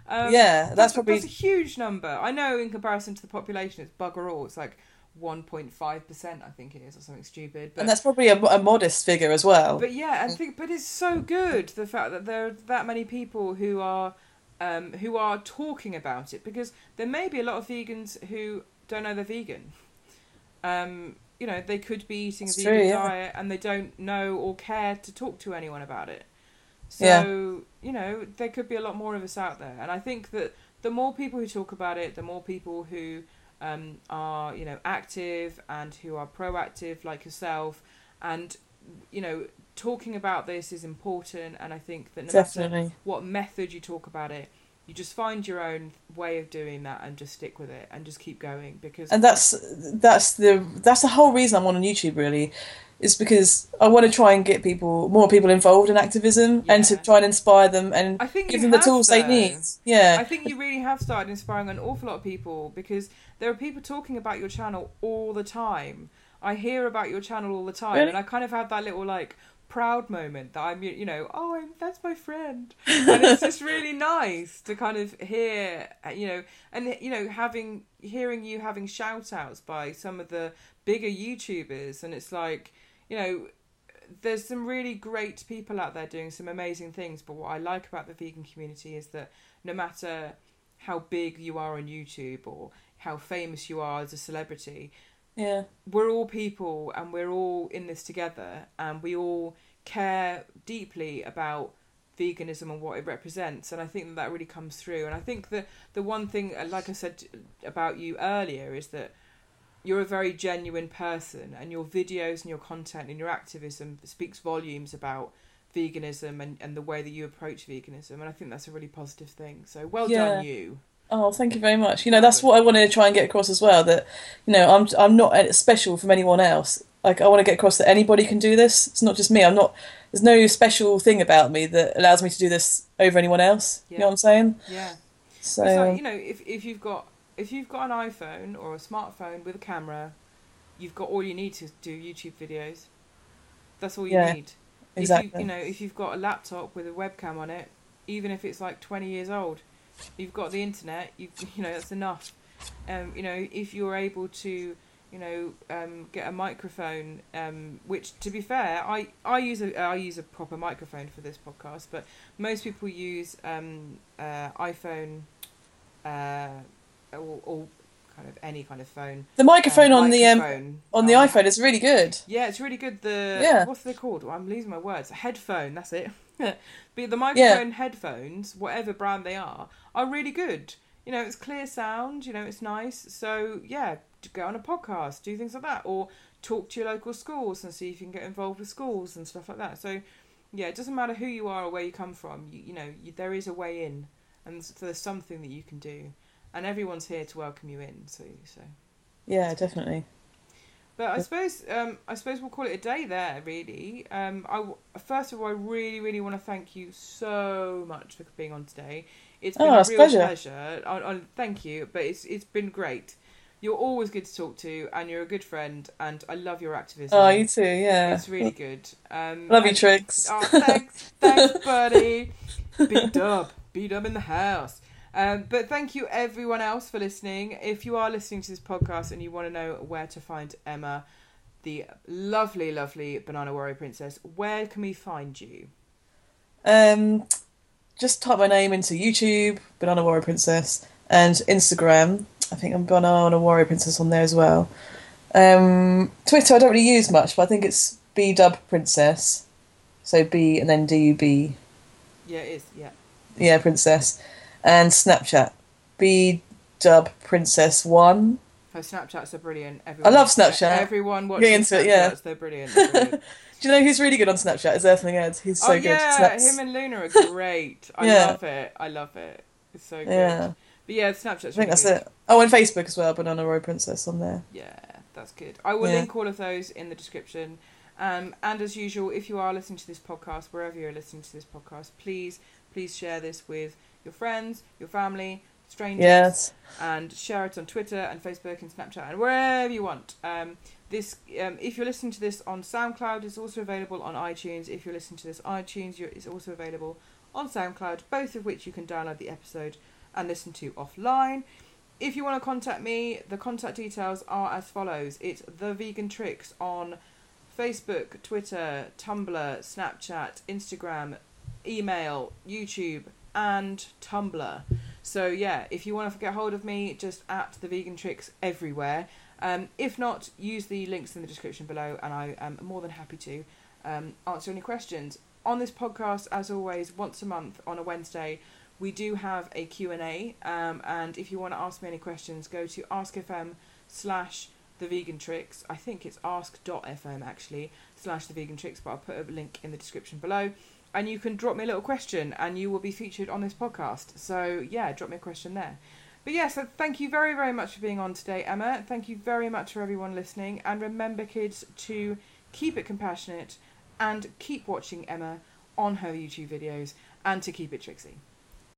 um, Yeah, that's probably- that's a huge number. I know in comparison to the population, it's bugger all. It's like 1.5 percent, I think it is, or something stupid. But and that's probably a, a modest figure as well. but yeah, I think, but it's so good the fact that there are that many people who are um, who are talking about it because there may be a lot of vegans who don't know they're vegan. Um, you know, they could be eating That's a true, vegan yeah. diet and they don't know or care to talk to anyone about it. So Yeah. you know, there could be a lot more of us out there, and I think that the more people who talk about it, the more people who um, are you know active and who are proactive like yourself, and you know talking about this is important. And I think that no matter Definitely. what method you talk about it, you just find your own way of doing that and just stick with it and just keep going because and that's that's the that's the whole reason I'm on YouTube really is because I want to try and get people more people involved in activism and to try and inspire them and I think give them the tools they need. Yeah. I think you really have started inspiring an awful lot of people because there are people talking about your channel all the time. I hear about your channel all the time, Really? and I kind of have that little like proud moment that I'm, you know, oh, I'm, that's my friend, and it's just really nice to kind of hear, uh, you know, and you know, having hearing you having shout outs by some of the bigger YouTubers, and it's like, you know, there's some really great people out there doing some amazing things. But what I like about the vegan community is that no matter how big you are on YouTube or how famous you are as a celebrity. Yeah. We're all people and we're all in this together and we all care deeply about veganism and what it represents and I think that that really comes through and I think that the one thing uh, like I said about you earlier is that you're a very genuine person and your videos and your content and your activism speaks volumes about veganism and, and the way that you approach veganism and I think that's a really positive thing so well Yeah. done you Oh, thank you very much. You know, that's what I wanted to try and get across as well. That you know, I'm I'm not special from anyone else. Like I want to get across that anybody can do this. It's not just me. I'm not. There's no special thing about me that allows me to do this over anyone else. You know what I'm saying? yeah So like, you know, if if you've got if you've got an iPhone or a smartphone with a camera, you've got all you need to do YouTube videos. That's all you Yeah, need. If exactly. you, you know, if you've got a laptop with a webcam on it, even if it's like twenty years old, you've got the internet. You you know that's enough. Um, you know, if you're able to, you know, um, get a microphone, um, which to be fair, I I use a I use a proper microphone for this podcast, but most people use um, uh, iPhone, uh, or, or kind of any kind of phone. the microphone on the um, on the um, iPhone is really good. Yeah, it's really good. The Yeah. what's they called? I'm losing my words. Headphone. That's it. but the microphone headphones, whatever brand they are, are really good. You know, it's clear sound. You know, it's nice. So yeah, go on a podcast, do things like that, or talk to your local schools and see if you can get involved with schools and stuff like that. So yeah, it doesn't matter who you are or where you come from. You, you know, you, there is a way in, and there's something that you can do, and everyone's here to welcome you in. So so. Yeah, definitely. But I suppose um, I suppose we'll call it a day there. Really, um, I w- first of all, I really, really want to thank you so much for being on today. It's been Oh, a it's a real pleasure. pleasure. I, I, thank you, but it's it's been great. You're always good to talk to, and you're a good friend, and I love your activism. Oh, you too. Yeah. It's really good. Um, Love you, and- Trix. Oh, thanks, thanks, buddy. B Dub, B Dub in the house. Um, but thank you, everyone else, for listening. If you are listening to this podcast and you want to know where to find Emma, the lovely, lovely Banana Warrior Princess, where can we find you? Um, just type my name into YouTube, Banana Warrior Princess, and Instagram. I think I'm Banana Warrior Princess on there as well. Um, Twitter I don't really use much, but I think it's B Dub Princess. So B and then D U B. Yeah, it is. Yeah. Yeah, Princess. And Snapchat. B Dub Princess One. Her Snapchats are brilliant. Everyone, I love Snapchat. Everyone watching into it, yeah. They're brilliant. They're brilliant. Do you know who's really good on Snapchat? Is Earthling Ed. He's so oh good. yeah, Snaps- him and Luna are great. I Yeah. love it. I love it. It's so good. Yeah. But yeah, Snapchat's I really think that's good. it. Oh, and Facebook as well, Banana Warrior Princess on there. Yeah, that's good. I will Yeah. link all of those in the description. Um, and as usual, if you are listening to this podcast, wherever you're listening to this podcast, please, please share this with your friends, your family, strangers, Yes. and share it on Twitter and Facebook and Snapchat and wherever you want. Um, this, um, if you're listening to this on SoundCloud, it's also available on iTunes. If you're listening to this on iTunes, you're, it's also available on SoundCloud. Both of which you can download the episode and listen to offline. If you want to contact me, the contact details are as follows. It's the Vegan Trix on Facebook, Twitter, Tumblr, Snapchat, Instagram, email, YouTube, and Tumblr. So yeah, if you want to get hold of me, just at the Vegan Trix everywhere. Um, if not, use the links in the description below, and I am more than happy to um, answer any questions. On this podcast, as always, once a month on a Wednesday, we do have a Q&A, um, and if you want to ask me any questions, go to ask.fm slash the vegan trix. I think it's ask.fm actually, slash the vegan trix, but I'll put a link in the description below. And you can drop me a little question, and you will be featured on this podcast. So, yeah, drop me a question there. But yeah, so thank you very, very much for being on today, Emma. Thank you very much for everyone listening. And remember, kids, to keep it compassionate and keep watching Emma on her YouTube videos and to keep it tricksy.